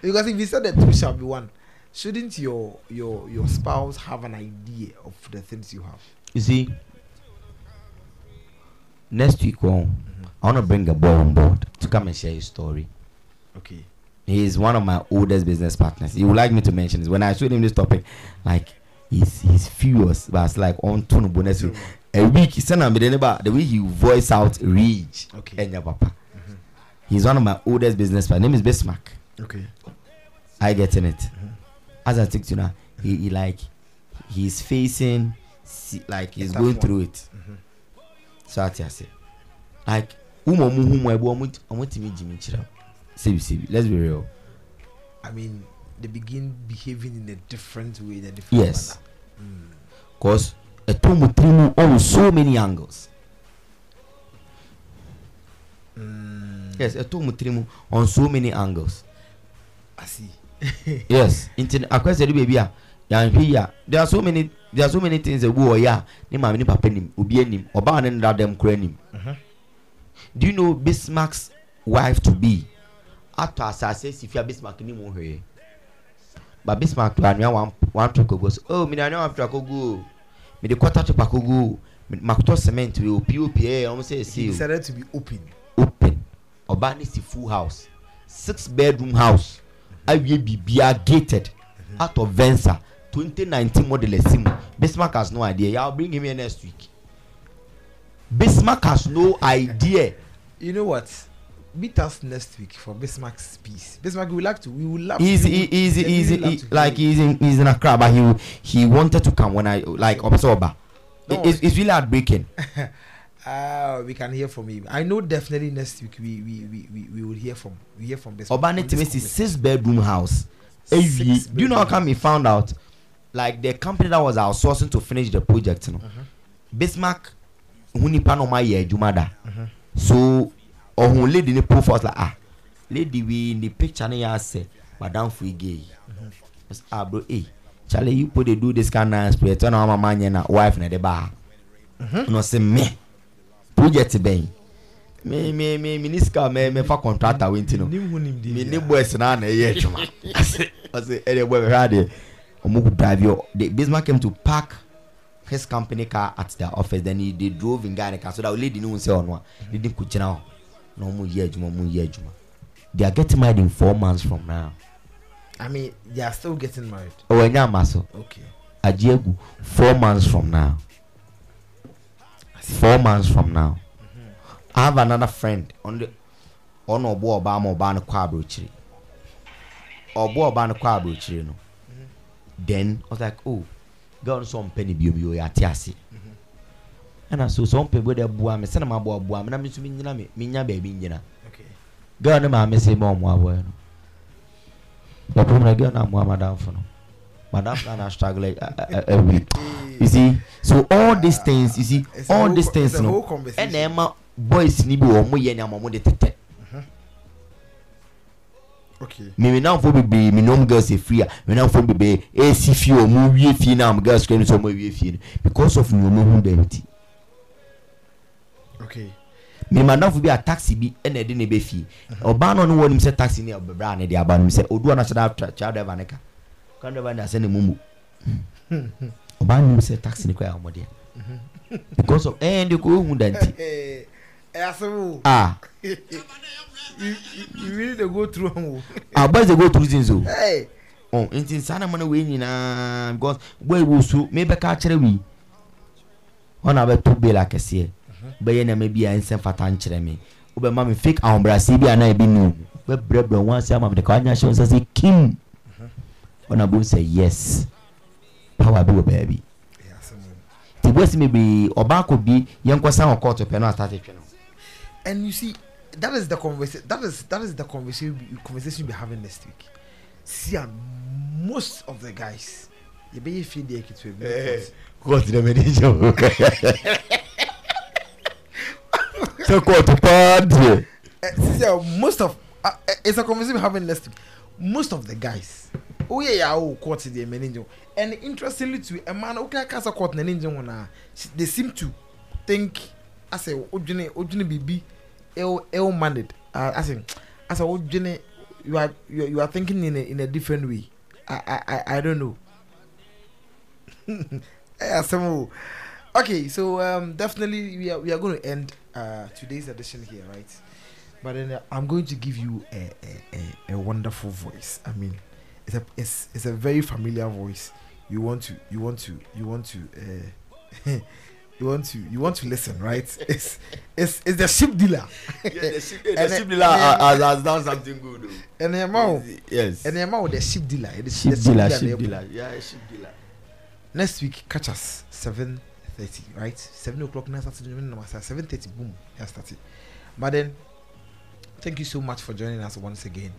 because if you said the two shall be one shouldn't your your your spouse have an idea of the things you have? You see next week on i wanna bring a boy on board to come and share his story. okay he is one of my oldest business partners. He would like me to mention this. When I showed him this topic, like he's he's furious, but it's like oh, on tone bonus. A week he me the the way he voice out rage. Okay. Enya papa. He's one of my oldest business partners. Name is Bismarck. okay I get in it. As I think to now, he, he like he's facing like he's going one. through it. So I say, like umo mu humo ebo omo omo timi jimi chira. Sebi sebi. Let's be real. i mean they begin behaving in a different way than different Yes. Because a tomu trimu on so many angles. Yes, a tomu trimu on so many angles. I see. *laughs* yes nti akwɛsɛ de baabi a yɛanhwɛ yi a there are so many there are so many things ewu wɔ yɛ a ne maame ne papa nim obi anim ɔbaa ne nda dɛm kora nim Mhm. Do you know bismarck's wife to be? Atɔ asase si fi a bismarck ni mu hwee ba bismarck to anua one one truck ogo so oh mi de anua one truck ogo o mi de quarter truck ogo o mi makotɔ cement o pop ɛ ɔmo sɛ esi o decided to be open. open. Ɔbaa ne si full house. Six bedroom house. Awie bibia gated. Out of venza. Twenty nineteen model esi mu bismarck has no idea. I'll bring him here next week bismarck has no idea You know what? Meet us next week for Bismarck's piece. Bismarck, we would like to. We would love. Easy, to, he, he's we he's really love he, to hear like he's in he's in Accra but he he wanted to come when I like observer No. it's, it's really heartbreaking *laughs* Ah, we can hear from him. I know definitely next week we we we we, we will hear from we hear from Bismarck. ọba ne on this tẹmẹ si conversation. six bedroom house ewie do you know how come he found out like the company that was outsourcing to finish the project no bismarck hu nipa na ɔmo ayɛ adwuma da. So ɔhun lady ne profile like ah lady wi the picture ne yɛ asɛ madam fo ige yi. Said, ah bro eh charlie you put dey do this kind of spirit ɛna ɔmo ama nyɛ na wife na ɛde ba. Ha ɛna ɔsɛ mɛ project bɛn? Me me me me ni sika mɛ mɛ fa contractor wey ti no. Me ne boys na na ɛyɛ adwuma. *laughs* Ɔsɛ ɛdeɛ boy bɛhwɛ adeɛ. Ɔmo drive yɛ the bismarck came to park his company car at their office. Then he they drove in guy car. So that lady ne ho sɛ ɔno a lady ko gyina hɔ na ɔmo yɛ adwuma ɔmo yɛ adwuma they are getting married in four months from now. I mean, they are still getting married. ɔwɔ ɛnya ama so Okay. agye egu four months from now. Four months from now. I have another friend. Ɔno de ɔno ɔbɔ ɔbaa ma ɔbaa no kɔ aburokyire ɔbɔ ɔbaa no kɔ aburokyire no then i was like oh girl no sɔ mpɛ ne bio bio yɛ ate ase ɛna so sɛ ɔmpɛ bo de bua me sɛnɛ ma bɔ bua me. Na me nso mi nyina me me nya baabi nyina. Girl ne maame sɛ ma ɔmo abɔɛ no? Yɛpɔm na girl na amoa madamfo no. Madamfo na na struggle a- a- a- a week. You see? So all these things you see all these things no ɛna ɛma boys ni bi wɔ ɔmo yɛ ni ama ɔmo de tɛtɛ Náà bebree mi nom girls efiri a mi náà fo bebree esi fie ɔmo wie fie na ɔmo girls kura ni sɛ ɔmo wie fie no because of nneɛma hu dɛm ti adanfo bi a taxi bi ɛna ɛde ne bɛ fie ɔbaa náà ɔno wɔ nim sɛ taxi ni ɔbɛbrɛ a ne de aba no sɛ odu ɔna atra kyerɛ driver ne ka car driver ne asɛ ne mu mu ɔbaa nim sɛ taxi ne kɔ yɛ ɔmo deɛ because of ɛn de ko ohun *laughs* Eh, eh, Asamu. Ah you, *laughs* you, you really dey go through am o. ah boys dey go through things o. Hey. oh nti nsa na mana wei nyinaa because boy wo so mebɛka akyerɛ wi ɔna bɛto bail akɛseɛ bɛyɛ nneɛma bi a nsɛm fata nkyerɛ me. Wobɛma me fake ahobrɛaseɛ bi anaa ebi no. Bɛbrɛbrɛ ho ase ama me de ka wanya hyɛ wo nsa sɛ kim ɔna bo sɛ yes. Power bi wɔ baabi nti boasi bebree ɔbaa kɔ bi yɛnkɔsa wɔ kɔɔto pɛ no astate twe no And you see, that is the conversation. That is that is the conversation we, conversation we're having next week. See, and most of the guys, you be feel the dɛ mɛde gyɛ wo sɛ kɔɔto paa deɛ See, uh, most of uh, it's a conversation we're having next week. Most of the guys, oh yeah, yeah, oh court the manager. And interestingly, too, a man okay, casa court the one. uh, They seem to think, Say, Ojine, Ojine BB, ill, ill mannered. Uh, I say, Ojine, you are you, you are thinking in a in a different way. I I I, I don't know. *laughs* okay, so um, definitely we are we are going to end uh, today's edition here, right? But then uh, I'm going to give you a, a, a, a wonderful voice. I mean, it's a it's, it's a very familiar voice. You want to you want to you want to uh, *laughs* you want to you want to listen, right? *laughs* It's it's it's the ship dealer. Yeah, the eh, And then- uh, uh, has done something good oh. And the amount yes. and the amount the ship dealer. Eh, it is ship eh, the dealer they ship are- dealer yeah ship dealer. Next week catch us 7.30 right? 7 o'clock now Saturday morning number 7.30 boom yeah started but then thank you so much for joining us once again.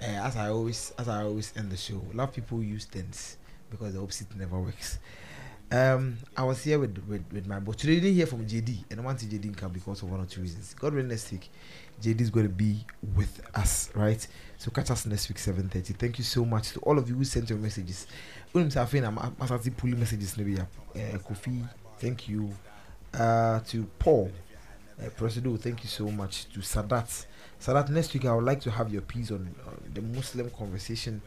Uh, as i always as i always end the show a lot of people use tense because the opposite never works um i was here with with, with my boss today didn't hear from jd and i want jd didn't come because of one or two reasons god willing next week JD is going to be with us, right? So catch us next week 7:30. Thank you so much to all of you who sent your messages. Ma- masati pulling messages. Eh, Kofi, thank you. Uh, to Paul, uh, Presido, thank you so much. To Sadat, Sadat, next week I would like to have your piece on uh, the Muslim conversation.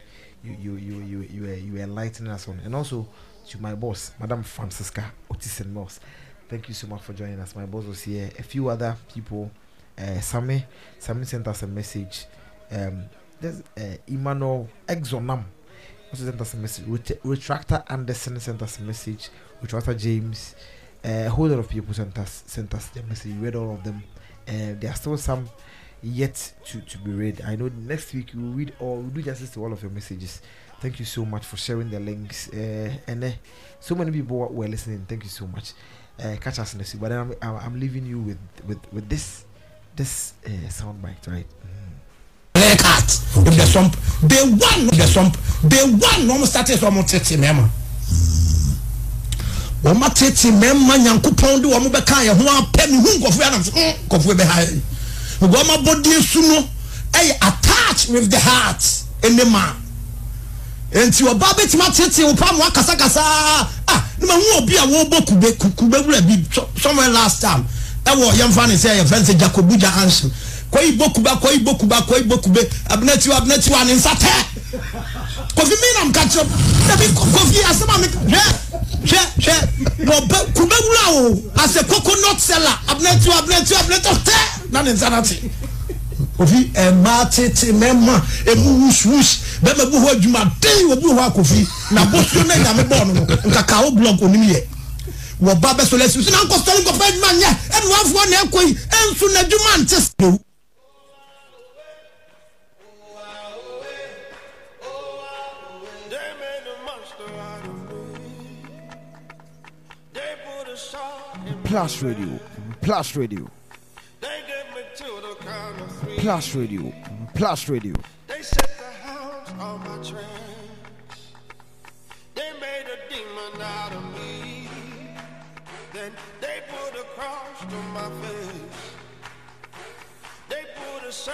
You you you you you you were enlightening us on, and also to my boss, Madam Francisca Otisen Moss. Thank you so much for joining us. My boss was here. A few other people. Uh, Sammy, Sammy sent us a message. Um, there's uh, Emmanuel Exonam also sent us a message. Ret- Retractor Anderson sent us a message. Retractor James. Uh, a whole lot of people sent us sent us their message. We read all of them. Uh, there are still some yet to, to be read. I know next week we will read all we'll do justice to all of your messages. Thank you so much for sharing the links. Uh, and uh, so many people were listening. Thank you so much. Uh, catch us next week. But I'm, I'm, leaving you with with, with this this uh, soundbite, right? clear cut if the sump day one the sump one na ɔmo start sɛ ɔmo tete mɛma wɔn atete mɛma nyankopɔn de wɔn bɛka yɛn ho apɛ mi hu nkɔfo yɛ anam so nkɔfo yɛ bɛ ha nkɔfo ɔmo abɔdeɛ su no ɛyɛ attached with the heart ɛne ma nti ɔbaa bɛtumi atete wo pa mo akasakasa ah ne ma hu obi a wɔrebɔ kube ku- kube wura bi so- somewhere last time. Ɛwɔ yɛn fa ne sɛ yɛ fɛn sɛ jacobuja hansen kɔyi bɔ kube kɔyi bɔ kube kɔyi bɔ kube. Abinatiwa abinatiwa ne nsa tɛ. Kofi mi nam ka kyerɛ dabi kofi asɛm a mi hwɛ hwɛ hwɛ. Na ɔbɛ kube wura o asɛ coconut seller. Abinatiwa abinatiwa abinatiwa tɛ. Na ne nsa na te kofi ɛmaa tete mɛma emu wusuwusu bɛɛma bi hɔ adwuma den obi hɔ akofi na bosuo na nyame bɔɔl no nkaka o blɔk onim yɛ wɔba bɛsɔ lɛsi so na nkɔsɔre nkɔfɛ adwuma nyɛ ɛna wafoɔ na ɛkɔ yi ɛnso na adwuma nte sew. Plus Radio, Plus Radio, Plus Radio, Plus Radio. They set the hounds on my tracks. They made a demon out of me. Then they put a cross to my face. They put a circle.